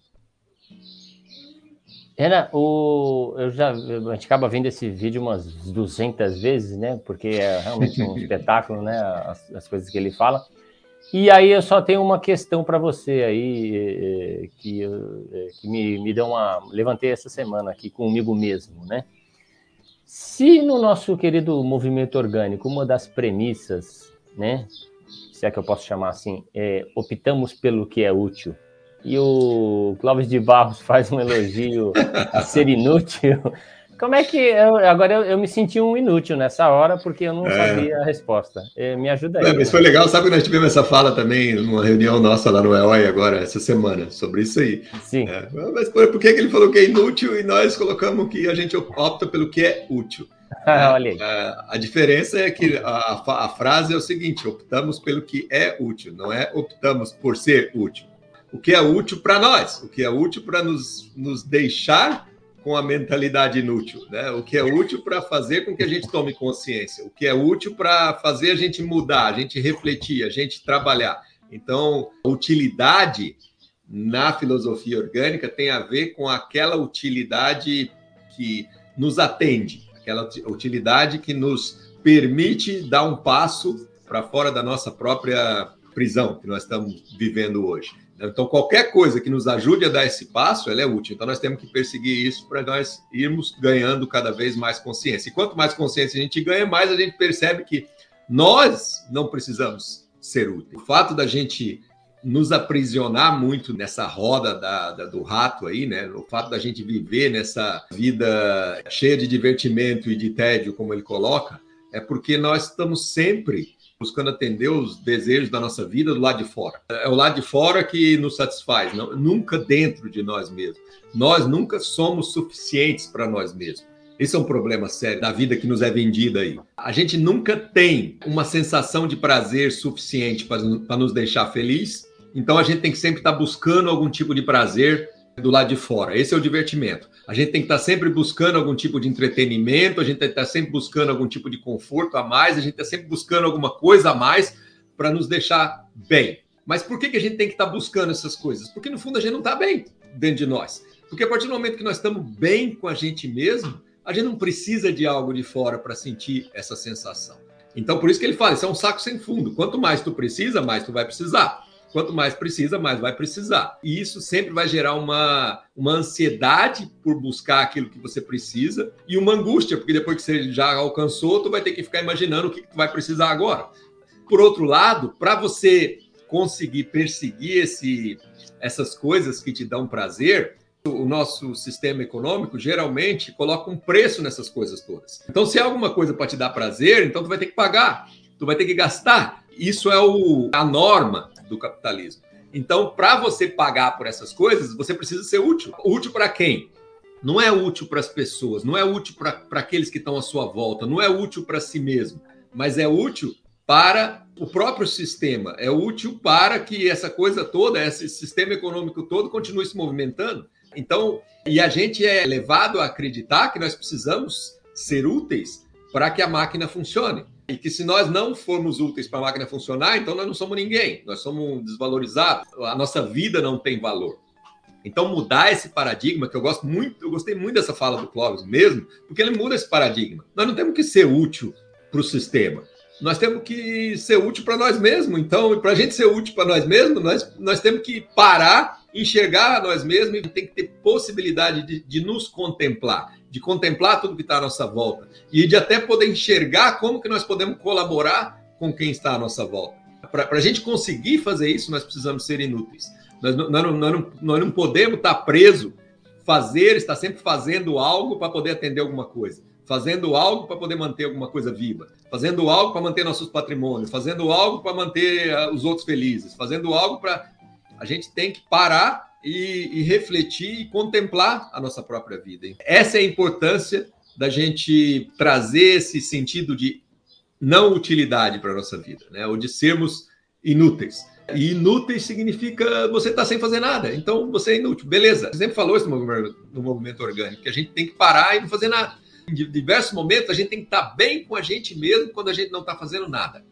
Renan, o, eu já, a gente acaba vendo esse vídeo umas 200 vezes, né? Porque é realmente um espetáculo, né? As, as, coisas que ele fala. E aí eu só tenho uma questão para você aí, é, é, que, é, que me, me deu uma... Levantei essa semana aqui comigo mesmo, né? Se no nosso querido movimento orgânico, uma das premissas, né? Se é que eu posso chamar assim, é, optamos pelo que é útil, e o Clóvis de Barros faz um elogio a ser inútil. Como é que. Eu, agora eu, eu, me senti um inútil nessa hora, porque eu não é. sabia a resposta. Me ajuda aí. É, mas foi legal, sabe que nós tivemos essa fala também numa reunião nossa lá no EOI agora, essa semana, sobre isso aí. Sim. É, mas por, por, que ele falou que é inútil e nós colocamos que a gente opta pelo que é útil? Olha aí. É, a diferença é que a, a frase é o seguinte: optamos pelo que é útil, não é optamos por ser útil o que é útil para nós, o que é útil para nos, nos deixar com a mentalidade inútil, né? O que é útil para fazer com que a gente tome consciência, o que é útil para fazer a gente mudar, a gente refletir, a gente trabalhar. Então, utilidade na filosofia orgânica tem a ver com aquela utilidade que nos atende, aquela utilidade que nos permite dar um passo para fora da nossa própria prisão que nós estamos vivendo hoje. Então, qualquer coisa que nos ajude a dar esse passo, ela é útil. Então, nós temos que perseguir isso para nós irmos ganhando cada vez mais consciência. E quanto mais consciência a gente ganha, mais a gente percebe que nós não precisamos ser úteis. O fato da gente nos aprisionar muito nessa roda da, da, do rato aí, né? O fato da gente viver nessa vida cheia de divertimento e de tédio, como ele coloca, é porque nós estamos sempre buscando atender os desejos da nossa vida do lado de fora. É o lado de fora que nos satisfaz, não, nunca dentro de nós mesmos. Nós nunca somos suficientes para nós mesmos. Esse é um problema sério da vida que nos é vendida aí. A gente nunca tem uma sensação de prazer suficiente para nos deixar feliz, então a gente tem que sempre estar buscando algum tipo de prazer do lado de fora. Esse é o divertimento. A gente tem que estar sempre buscando algum tipo de entretenimento, a gente tem que estar sempre buscando algum tipo de conforto a mais, a gente está sempre buscando alguma coisa a mais para nos deixar bem. Mas por que, que a gente tem que estar buscando essas coisas? Porque no fundo a gente não está bem dentro de nós. Porque a partir do momento que nós estamos bem com a gente mesmo, a gente não precisa de algo de fora para sentir essa sensação. Então, por isso que ele fala, isso é um saco sem fundo. Quanto mais tu precisa, mais tu vai precisar. Quanto mais precisa, mais vai precisar. E isso sempre vai gerar uma, uma ansiedade por buscar aquilo que você precisa e uma angústia, porque depois que você já alcançou, tu vai ter que ficar imaginando o que, que tu vai precisar agora. Por outro lado, para você conseguir perseguir esse, essas coisas que te dão prazer, o nosso sistema econômico geralmente coloca um preço nessas coisas todas. Então, se é alguma coisa para te dar prazer, então tu vai ter que pagar, tu vai ter que gastar. Isso é o, a norma do capitalismo. Então, para você pagar por essas coisas, você precisa ser útil. Útil para quem? Não é útil para as pessoas, não é útil para aqueles que estão à sua volta, não é útil para si mesmo, mas é útil para o próprio sistema, é útil para que essa coisa toda, esse sistema econômico todo continue se movimentando. Então, e a gente é levado a acreditar que nós precisamos ser úteis para que a máquina funcione. E que se nós não formos úteis para a máquina funcionar, então nós não somos ninguém, nós somos desvalorizados, a nossa vida não tem valor. Então mudar esse paradigma, que eu gosto muito, eu gostei muito dessa fala do Clóvis mesmo, porque ele muda esse paradigma. Nós não temos que ser útil para o sistema, nós temos que ser útil para nós mesmos. Então, para a gente ser útil para nós mesmos, nós, nós temos que parar, enxergar nós mesmos e tem que ter possibilidade de, de nos contemplar de contemplar tudo que está à nossa volta e de até poder enxergar como que nós podemos colaborar com quem está à nossa volta. Para a gente conseguir fazer isso, nós precisamos ser inúteis. Nós, nós, nós, não, nós não podemos estar tá preso, fazer, estar sempre fazendo algo para poder atender alguma coisa, fazendo algo para poder manter alguma coisa viva, fazendo algo para manter nossos patrimônios, fazendo algo para manter uh, os outros felizes, fazendo algo para. A gente tem que parar e, e, refletir e contemplar a nossa própria vida. Essa é a importância da gente trazer esse sentido de não utilidade para a nossa vida, né? ou de sermos inúteis. E inúteis significa você estar tá sem fazer nada, então você é inútil. Beleza, você sempre falou isso no movimento, no movimento orgânico, que a gente tem que parar e não fazer nada. Em diversos momentos, a gente tem que estar tá bem com a gente mesmo quando a gente não está fazendo nada.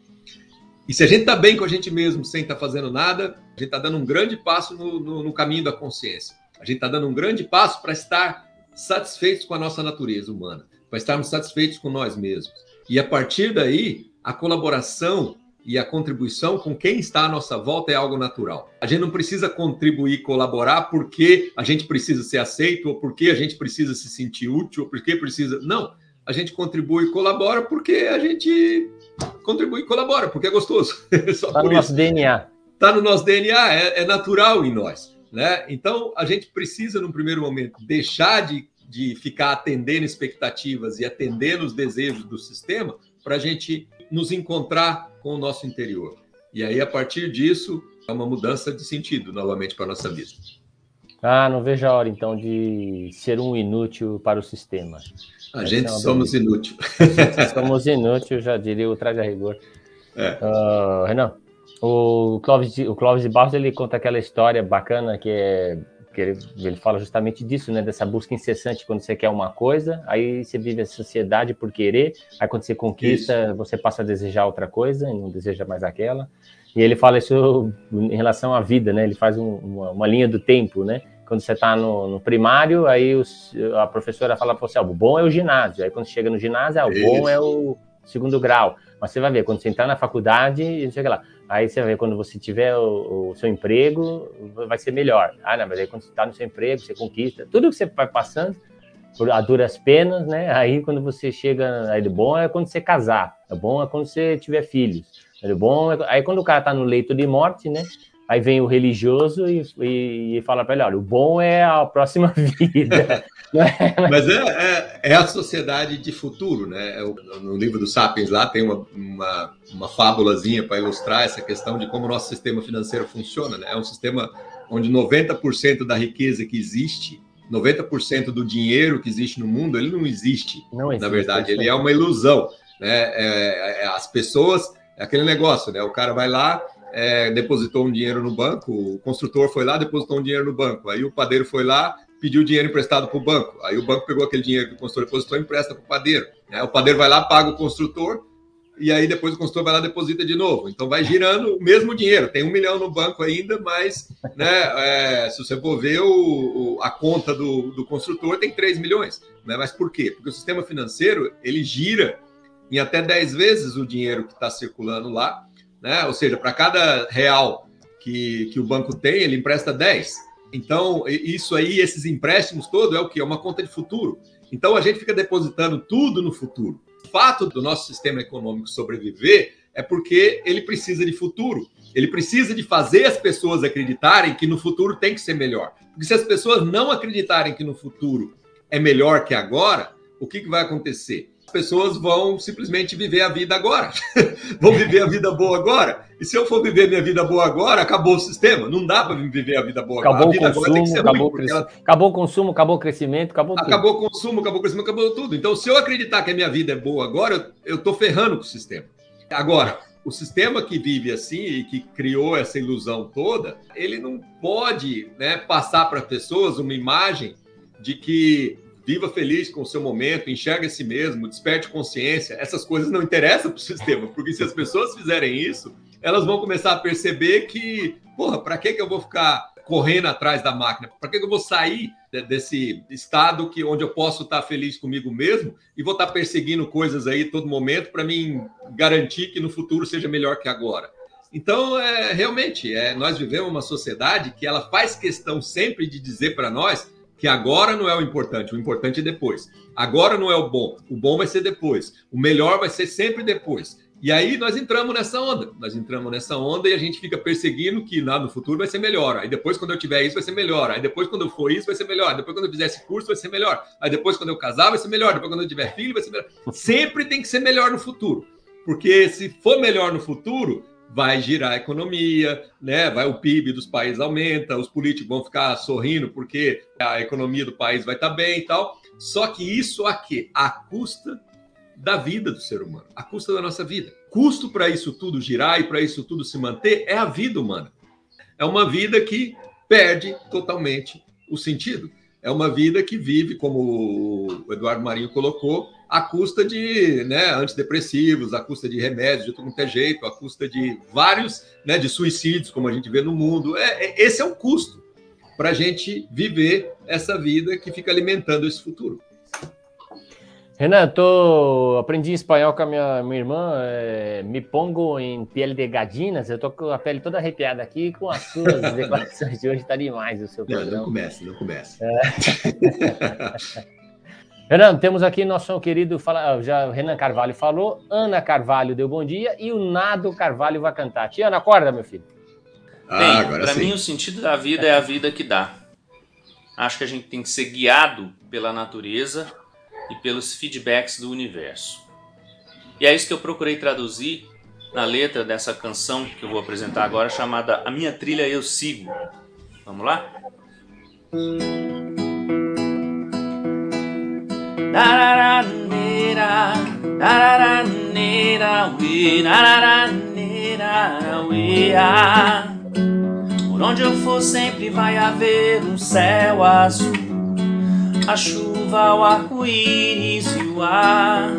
E se a gente está bem com a gente mesmo sem estar tá fazendo nada, a gente está dando um grande passo no, no, no caminho da consciência. A gente está dando um grande passo para estar satisfeitos com a nossa natureza humana, para estarmos satisfeitos com nós mesmos. E a partir daí, a colaboração e a contribuição com quem está à nossa volta é algo natural. A gente não precisa contribuir, colaborar porque a gente precisa ser aceito, ou porque a gente precisa se sentir útil, ou porque precisa. Não. A gente contribui e colabora porque a gente contribui e colabora, porque é gostoso. Está no nosso DNA. Está no nosso DNA, é, é natural em nós. Né? Então, a gente precisa, num primeiro momento, deixar de, de ficar atendendo expectativas e atendendo os desejos do sistema para a gente nos encontrar com o nosso interior. E aí, a partir disso, é uma mudança de sentido novamente para a nossa vida. Ah, não vejo a hora, então, de ser um inútil para o sistema. A gente é somos inútil. somos inútil, já diria o traje a rigor. É. Uh, Renan, o Clóvis, o Clóvis de Barros ele conta aquela história bacana que é que ele, ele fala justamente disso, né? Dessa busca incessante quando você quer uma coisa, aí você vive a sociedade por querer, aí quando você conquista, isso. você passa a desejar outra coisa e não deseja mais aquela. E ele fala isso em relação à vida, né? Ele faz um, uma, uma, linha do tempo, né? Quando você está no, no, primário, aí os, a professora fala para você, ah, o bom é o ginásio. Aí quando chega no ginásio, ah, o bom é o segundo grau. Mas você vai ver, quando você entrar na faculdade, chega lá, Aí você vai ver quando você tiver o, o, seu emprego, vai ser melhor. Ah, não, mas aí quando você está no seu emprego, você conquista. Tudo que você vai passando, por a duras penas, né? Aí quando você chega, aí o bom é quando você casar, é bom é quando você tiver filhos. É bom é, aí quando o cara está no leito de morte, né? Aí vem o religioso e, e, e fala para ele: olha, o bom é a próxima vida. Mas é, é, é, a sociedade de futuro, né? É no livro do Sapiens lá tem uma, uma, uma fábulazinha para ilustrar essa questão de como o nosso sistema financeiro funciona, né? É um sistema onde 90% da riqueza que existe, 90% do dinheiro que existe no mundo, ele não existe, não existe na verdade, ele é uma ilusão, né? É, é, as pessoas, é aquele negócio, né? O cara vai lá, é, depositou um dinheiro no banco, o construtor foi lá, depositou um dinheiro no banco, aí o padeiro foi lá, pediu dinheiro emprestado para o banco, aí o banco pegou aquele dinheiro que o construtor depositou e empresta para o padeiro. Né? O padeiro vai lá, paga o construtor, e aí depois o construtor vai lá deposita de novo. Então vai girando o mesmo dinheiro. Tem um milhão no banco ainda, mas né, é, se você for ver o, o, a conta do, do construtor, tem 3 milhões. Né? Mas por quê? Porque o sistema financeiro ele gira em até 10 vezes o dinheiro que está circulando lá né? Ou seja, para cada real que, que o banco tem, ele empresta 10. Então, isso aí, esses empréstimos todos é o que? É uma conta de futuro. Então, a gente fica depositando tudo no futuro. O fato do nosso sistema econômico sobreviver é porque ele precisa de futuro. Ele precisa de fazer as pessoas acreditarem que no futuro tem que ser melhor. Porque se as pessoas não acreditarem que no futuro é melhor que agora, o que, que vai acontecer? Pessoas vão simplesmente viver a vida agora. vão viver a vida boa agora. E se eu for viver minha vida boa agora, acabou o sistema. Não dá para viver a vida boa acabou agora. A vida consumo, acabou, ruim, ela... acabou o consumo, acabou o crescimento, acabou tudo. Acabou o consumo, acabou o crescimento, acabou tudo. Então, se eu acreditar que a minha vida é boa agora, eu estou ferrando com o sistema. Agora, o sistema que vive assim e que criou essa ilusão toda, ele não pode né, passar para pessoas uma imagem de que viva feliz com o seu momento, enxergue a si mesmo, desperte consciência. Essas coisas não interessam para o sistema, porque se as pessoas fizerem isso, elas vão começar a perceber que, porra, para que, que eu vou ficar correndo atrás da máquina? Para que, que eu vou sair desse estado que onde eu posso estar feliz comigo mesmo e vou estar perseguindo coisas aí todo momento para mim garantir que no futuro seja melhor que agora? Então, é, realmente, é, nós vivemos uma sociedade que ela faz questão sempre de dizer para nós que agora não é o importante, o importante é depois. Agora não é o bom, o bom vai ser depois. O melhor vai ser sempre depois. E aí nós entramos nessa onda. Nós entramos nessa onda e a gente fica perseguindo que lá no futuro vai ser melhor. Aí depois, quando eu tiver isso, vai ser melhor. Aí depois, quando eu for isso, vai ser melhor. Depois, quando eu fizer esse curso, vai ser melhor. Aí depois, quando eu casar, vai ser melhor. Depois, quando eu tiver filho, vai ser melhor. Sempre tem que ser melhor no futuro. Porque se for melhor no futuro, vai girar a economia, né? Vai o PIB dos países aumenta, os políticos vão ficar sorrindo porque a economia do país vai estar tá bem e tal. Só que isso aqui, a custa da vida do ser humano, a custa da nossa vida. Custo para isso tudo girar e para isso tudo se manter é a vida humana. É uma vida que perde totalmente o sentido. É uma vida que vive, como o Eduardo Marinho colocou, à custa de né, antidepressivos, à custa de remédios de todo jeito, à custa de vários né, de suicídios, como a gente vê no mundo. É, é esse é o custo para a gente viver essa vida que fica alimentando esse futuro. Renan, tô... aprendi espanhol com a minha, minha irmã. É... me pongo em pele de gadinas. Eu tô com a pele toda arrepiada aqui com as suas declarações de hoje. Tá demais o seu programa. Não, não comece, não comece. É... Renan, temos aqui nosso querido, já Renan Carvalho falou, Ana Carvalho deu bom dia e o Nado Carvalho vai cantar. Tiana, acorda, meu filho. Ah, Bem, para mim o sentido da vida é a vida que dá. Acho que a gente tem que ser guiado pela natureza e pelos feedbacks do universo. E é isso que eu procurei traduzir na letra dessa canção que eu vou apresentar agora, chamada A Minha Trilha Eu Sigo. Vamos lá? Por onde eu for sempre vai haver um céu azul a chuva, o arco-íris e o ar.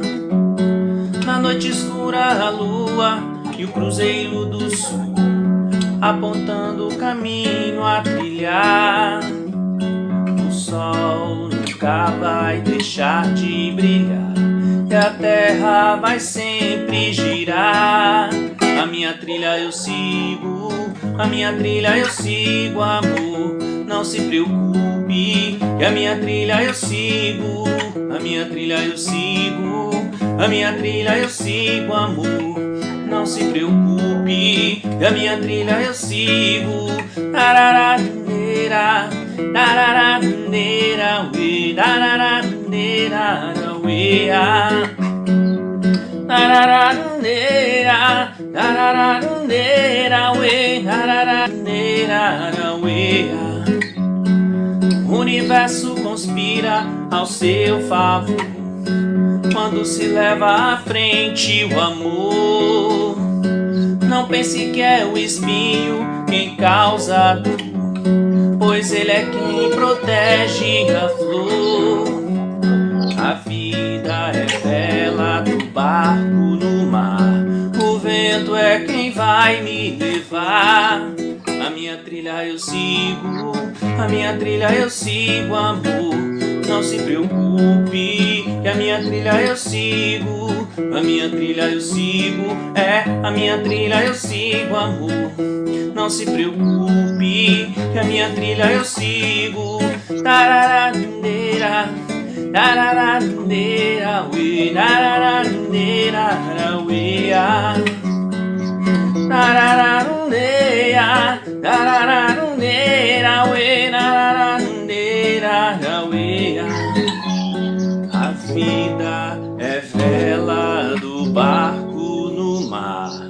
Na noite escura, a lua e o cruzeiro do sul, apontando o caminho a trilhar. O sol nunca vai deixar de brilhar, e a terra vai sempre girar. A minha trilha eu sigo, a minha trilha eu sigo, amor. Não se preocupe, que a minha trilha eu sigo, a minha trilha eu sigo, a minha trilha eu sigo, amor. Não se preocupe, que a minha trilha eu sigo. Tararaneira, tararaneira, ue, tararaneira, ue, Tararaneira, o universo conspira ao seu favor quando se leva à frente o amor. Não pense que é o espinho quem causa dor, pois ele é quem protege a flor. A vida é vela do barco no vento é quem vai me levar. A minha trilha eu sigo, a minha trilha eu sigo, amor. Não se preocupe, que a minha trilha eu sigo, a minha trilha eu sigo, é a minha trilha eu sigo, amor. Não se preocupe, que a minha trilha eu sigo. Tararaneira, tararaneira, ui, tararaneira, ui, Tarararuneia, tarararuneira, ue, tarararuneira, uea. A vida é vela do barco no mar.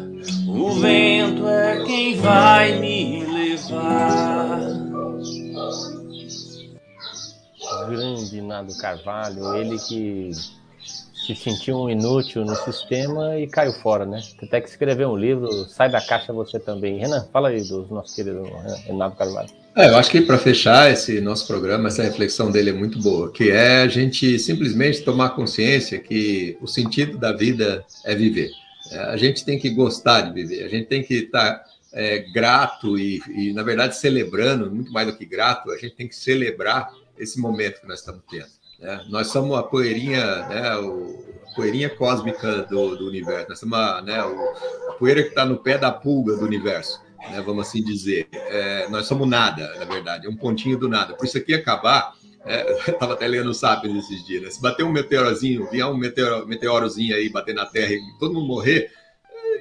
O vento é quem vai me levar. Grande Nado Carvalho, ele que se sentiu um inútil no sistema e caiu fora, né? Até que escrever um livro, sai da caixa você também. Renan, fala aí do nosso querido Renato Carvalho. É, eu acho que para fechar esse nosso programa, essa reflexão dele é muito boa, que é a gente simplesmente tomar consciência que o sentido da vida é viver. É, a gente tem que gostar de viver, a gente tem que estar tá, é, grato e, e, na verdade, celebrando, muito mais do que grato, a gente tem que celebrar esse momento que nós estamos tendo. Né? Nós somos a poeirinha, né, o, a poeirinha cósmica do, do universo. Nós somos a, né, o, a poeira que está no pé da pulga do universo, né, vamos assim dizer. É, nós somos nada, na verdade, é um pontinho do nada. Por isso aqui acabar, é, estava até lendo o Sapiens esses dias, né? se bater um meteorozinho, vier um meteoro, meteorozinho aí, bater na Terra e todo mundo morrer,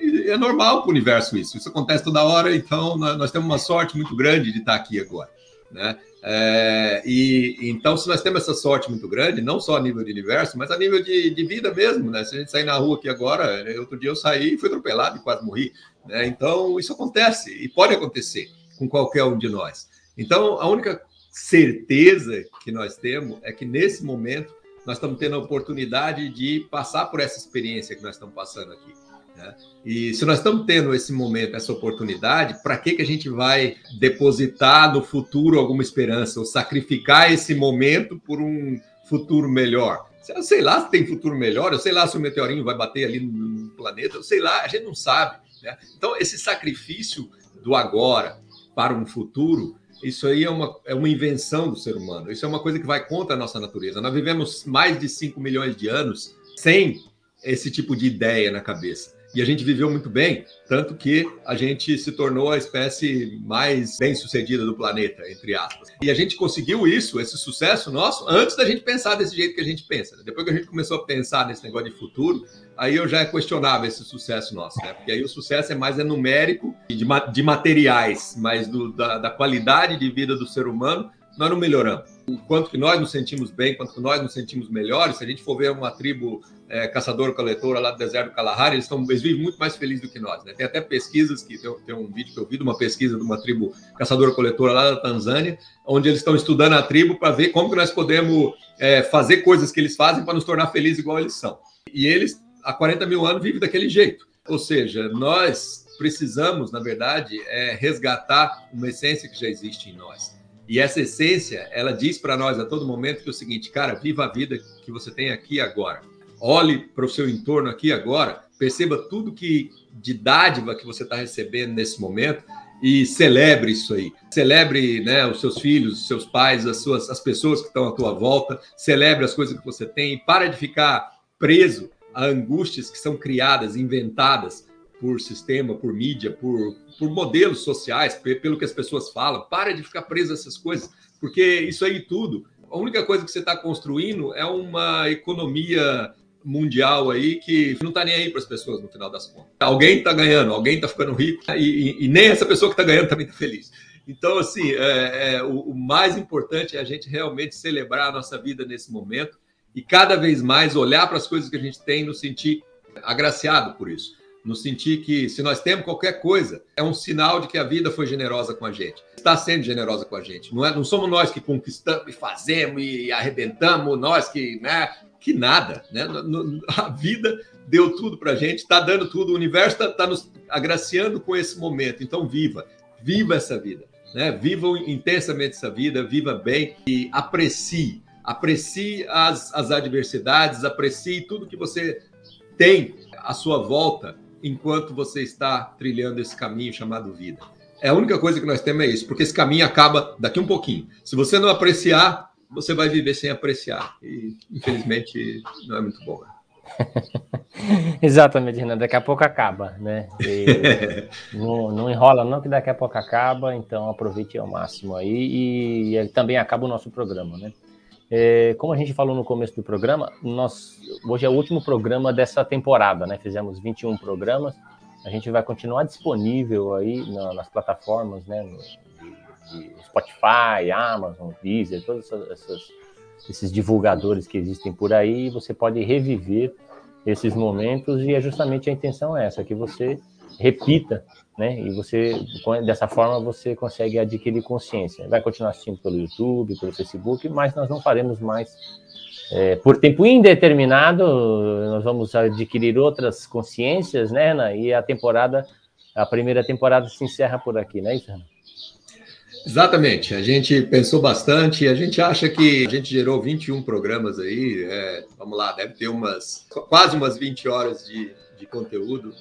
é, é normal para o universo isso. Isso acontece toda hora, então nós temos uma sorte muito grande de estar aqui agora. Né? É, e então, se nós temos essa sorte muito grande, não só a nível de universo, mas a nível de, de vida mesmo, né? Se a gente sair na rua aqui agora, né? outro dia eu saí e fui atropelado e quase morri. Né? Então, isso acontece e pode acontecer com qualquer um de nós. Então, a única certeza que nós temos é que nesse momento nós estamos tendo a oportunidade de passar por essa experiência que nós estamos passando aqui. Né? E se nós estamos tendo esse momento, essa oportunidade, para que, que a gente vai depositar no futuro alguma esperança ou sacrificar esse momento por um futuro melhor? Eu sei lá se tem futuro melhor, eu sei lá se o meteorinho vai bater ali no planeta, eu sei lá, a gente não sabe. Né? Então, esse sacrifício do agora para um futuro, isso aí é uma, é uma invenção do ser humano. Isso é uma coisa que vai contra a nossa natureza. Nós vivemos mais de 5 milhões de anos sem esse tipo de ideia na cabeça e a gente viveu muito bem, tanto que a gente se tornou a espécie mais bem sucedida do planeta, entre aspas. E a gente conseguiu isso, esse sucesso nosso, antes da gente pensar desse jeito que a gente pensa. Depois que a gente começou a pensar nesse negócio de futuro, aí eu já questionava esse sucesso nosso, né? Porque aí o sucesso é mais é numérico, de, de materiais, mas do, da, da qualidade de vida do ser humano, nós não melhoramos. O quanto que nós nos sentimos bem, quanto que nós nos sentimos melhores, se a gente for ver uma tribo é, caçador-coletora lá do deserto do Kalahari, eles, estão, eles vivem muito mais felizes do que nós. Né? Tem até pesquisas, que tem, tem, um vídeo que eu vi de uma pesquisa de uma tribo caçador-coletora lá da Tanzânia, onde eles estão estudando a tribo para ver como que nós podemos é, fazer coisas que eles fazem para nos tornar felizes igual eles são. E eles, há 40 mil anos, vivem daquele jeito. Ou seja, nós precisamos, na verdade, é, resgatar uma essência que já existe em nós. E essa essência, ela diz para nós a todo momento que é o seguinte, cara, viva a vida que você tem aqui agora. Olhe para o seu entorno aqui agora, perceba tudo que de dádiva que você está recebendo nesse momento e celebre isso aí. Celebre né, os seus filhos, os seus pais, as, suas, as pessoas que estão à tua volta. Celebre as coisas que você tem. Para de ficar preso a angústias que são criadas, inventadas por sistema, por mídia, por, por modelos sociais, pelo que as pessoas falam. Para de ficar preso a essas coisas, porque isso aí tudo, a única coisa que você está construindo é uma economia mundial aí que não está nem aí para as pessoas no final das contas. Alguém está ganhando, alguém está ficando rico e, e, e, nem essa pessoa que está ganhando também está feliz. Então, assim, é, é, o, o mais importante é a gente realmente celebrar a nossa vida nesse momento e cada vez mais olhar para as coisas que a gente tem e nos sentir agraciado por isso no sentir que se nós temos qualquer coisa, é um sinal de que a vida foi generosa com a gente. Está sendo generosa com a gente. Não, é, não somos nós que conquistamos e fazemos e arrebentamos, nós que, né, que nada. Né? A vida deu tudo para a gente, está dando tudo, o universo está tá nos agraciando com esse momento. Então, viva, viva essa vida. Né? Viva intensamente essa vida, viva bem e aprecie. Aprecie as, as adversidades, aprecie tudo que você tem à sua volta enquanto você está trilhando esse caminho chamado vida. É a única coisa que nós temos é isso, porque esse caminho acaba daqui um pouquinho. Se você não apreciar, você vai viver sem apreciar. E, infelizmente, não é muito bom. Exatamente, Renan. Daqui a pouco acaba, né? não, não, enrola, não, que daqui a pouco acaba. Então, aproveite ao máximo aí. E, e também acaba o nosso programa, né? É, como a gente falou no começo do programa, nós, hoje é o último programa dessa temporada, né? Fizemos 21 programas. A gente vai continuar disponível aí na, nas plataformas, né? No, de, de Spotify, Amazon, Deezer, todos esses divulgadores que existem por aí. Você pode reviver esses momentos e é justamente a intenção é essa, que você repita, né? E você, dessa forma, você consegue adquirir consciência. Vai continuar assistindo pelo YouTube, pelo Facebook, mas nós não faremos mais é, por tempo indeterminado. Nós vamos adquirir outras consciências, né, Ana? E a temporada, a primeira temporada se encerra por aqui, é isso, Ana? Exatamente, a gente pensou bastante, a gente acha que a gente gerou 21 programas aí, é, vamos lá, deve ter umas quase umas 20 horas de, de conteúdo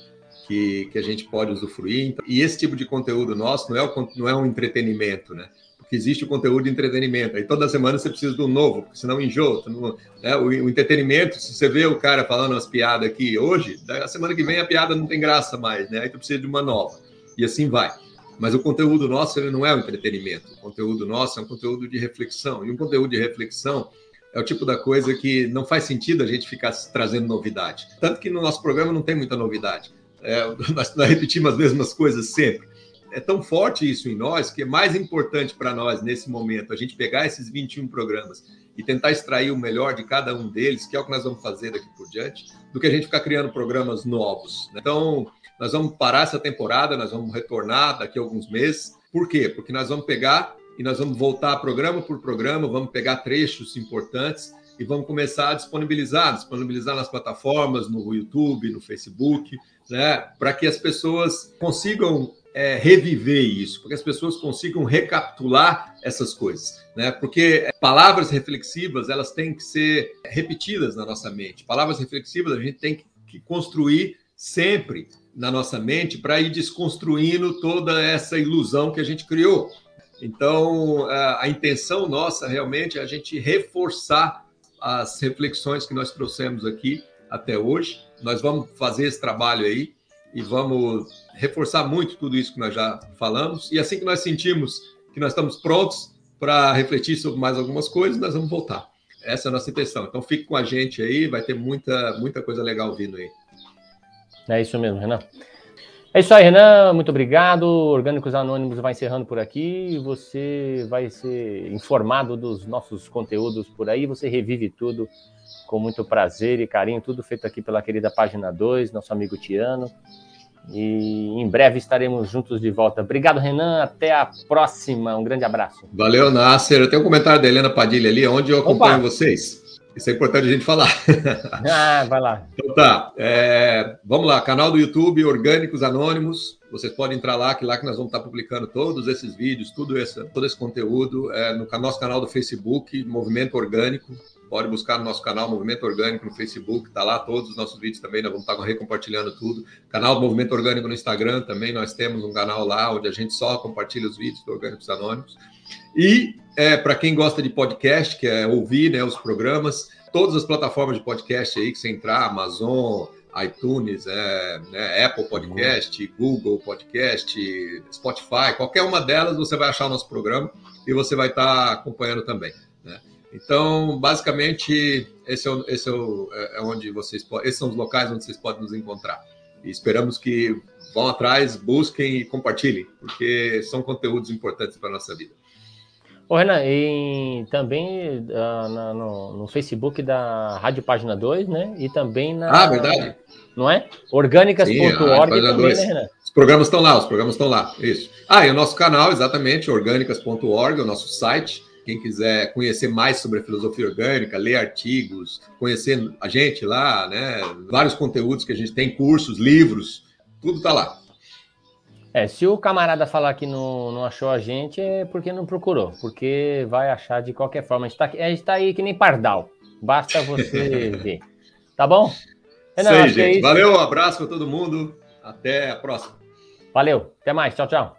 que, que a gente pode usufruir. E esse tipo de conteúdo nosso não é, o, não é um entretenimento, né? Porque existe o conteúdo de entretenimento. Aí toda semana você precisa de um novo, porque senão enjoa. Não, né? o, o, entretenimento, se você vê o cara falando umas piadas aqui hoje, a semana que vem a piada não tem graça mais, né? Aí tu precisa de uma nova. E assim vai. Mas o conteúdo nosso ele não é o entretenimento. O conteúdo nosso é um conteúdo de reflexão. E um conteúdo de reflexão é o tipo da coisa que não faz sentido a gente ficar trazendo novidade. Tanto que no nosso programa não tem muita novidade. É, nós, nós repetimos as mesmas coisas sempre. É tão forte isso em nós que é mais importante para nós, nesse momento, a gente pegar esses 21 programas e tentar extrair o melhor de cada um deles, que é o que nós vamos fazer daqui por diante, do que a gente ficar criando programas novos. Né? Então, nós vamos parar essa temporada, nós vamos retornar daqui a alguns meses. Por quê? Porque nós vamos pegar e nós vamos voltar programa por programa, vamos pegar trechos importantes e vamos começar a disponibilizar, disponibilizar nas plataformas, no YouTube, no Facebook, né, para que as pessoas consigam é, reviver isso, para que as pessoas consigam recapitular essas coisas, né? Porque palavras reflexivas elas têm que ser repetidas na nossa mente. Palavras reflexivas a gente tem que construir sempre na nossa mente para ir desconstruindo toda essa ilusão que a gente criou. Então, a, a intenção nossa realmente é a gente reforçar as reflexões que nós trouxemos aqui até hoje. Nós vamos fazer esse trabalho aí e vamos reforçar muito tudo isso que nós já falamos. E assim que nós sentimos que nós estamos prontos para refletir sobre mais algumas coisas, nós vamos voltar. Essa é a nossa intenção. Então fique com a gente aí, vai ter muita, muita coisa legal vindo aí. É isso mesmo, Renan. É isso aí, Renan. Muito obrigado. Orgânicos Anônimos vai encerrando por aqui. Você vai ser informado dos nossos conteúdos por aí. Você revive tudo com muito prazer e carinho. Tudo feito aqui pela querida página 2, nosso amigo Tiano. E em breve estaremos juntos de volta. Obrigado, Renan. Até a próxima. Um grande abraço. Valeu, Nasser. Tem um comentário da Helena Padilha ali, onde eu acompanho Opa. vocês. Isso é importante a gente falar. Ah, vai lá. Então tá. É, vamos lá, canal do YouTube Orgânicos Anônimos. Vocês podem entrar lá, que lá que nós vamos estar publicando todos esses vídeos, tudo esse, todo esse conteúdo é, no nosso canal do Facebook, Movimento Orgânico. Pode buscar no nosso canal Movimento Orgânico no Facebook, tá lá todos os nossos vídeos também, nós vamos estar recompartilhando tudo. Canal do Movimento Orgânico no Instagram também, nós temos um canal lá onde a gente só compartilha os vídeos do Orgânicos Anônimos. E é, para quem gosta de podcast, que é ouvir né, os programas, todas as plataformas de podcast aí que você entrar, Amazon, iTunes, é, né, Apple Podcast, Google Podcast, Spotify, qualquer uma delas você vai achar o nosso programa e você vai estar tá acompanhando também. Né? Então, basicamente, esse é, esse é, o, é, é onde vocês esses são os locais onde vocês podem nos encontrar. E esperamos que vão atrás, busquem e compartilhem, porque são conteúdos importantes para a nossa vida. Ô, Renan, e também uh, na, no, no, Facebook da Rádio Página 2, né? E também na. Ah, verdade. Não é? Orgânicas.org também, né, Renan? Os programas estão lá, os programas estão lá. Isso. Ah, e o nosso canal, exatamente, orgânicas.org, o nosso site. Quem quiser conhecer mais sobre a filosofia orgânica, ler artigos, conhecer a gente lá, né? Vários conteúdos que a gente tem, cursos, livros, tudo está lá. É, se o camarada falar que não, não achou a gente, é porque não procurou, porque vai achar de qualquer forma. A gente está tá aí que nem pardal. Basta você ver. Tá bom? Renan, Sei, é gente. É Valeu, um abraço para todo mundo. Até a próxima. Valeu, até mais. Tchau, tchau.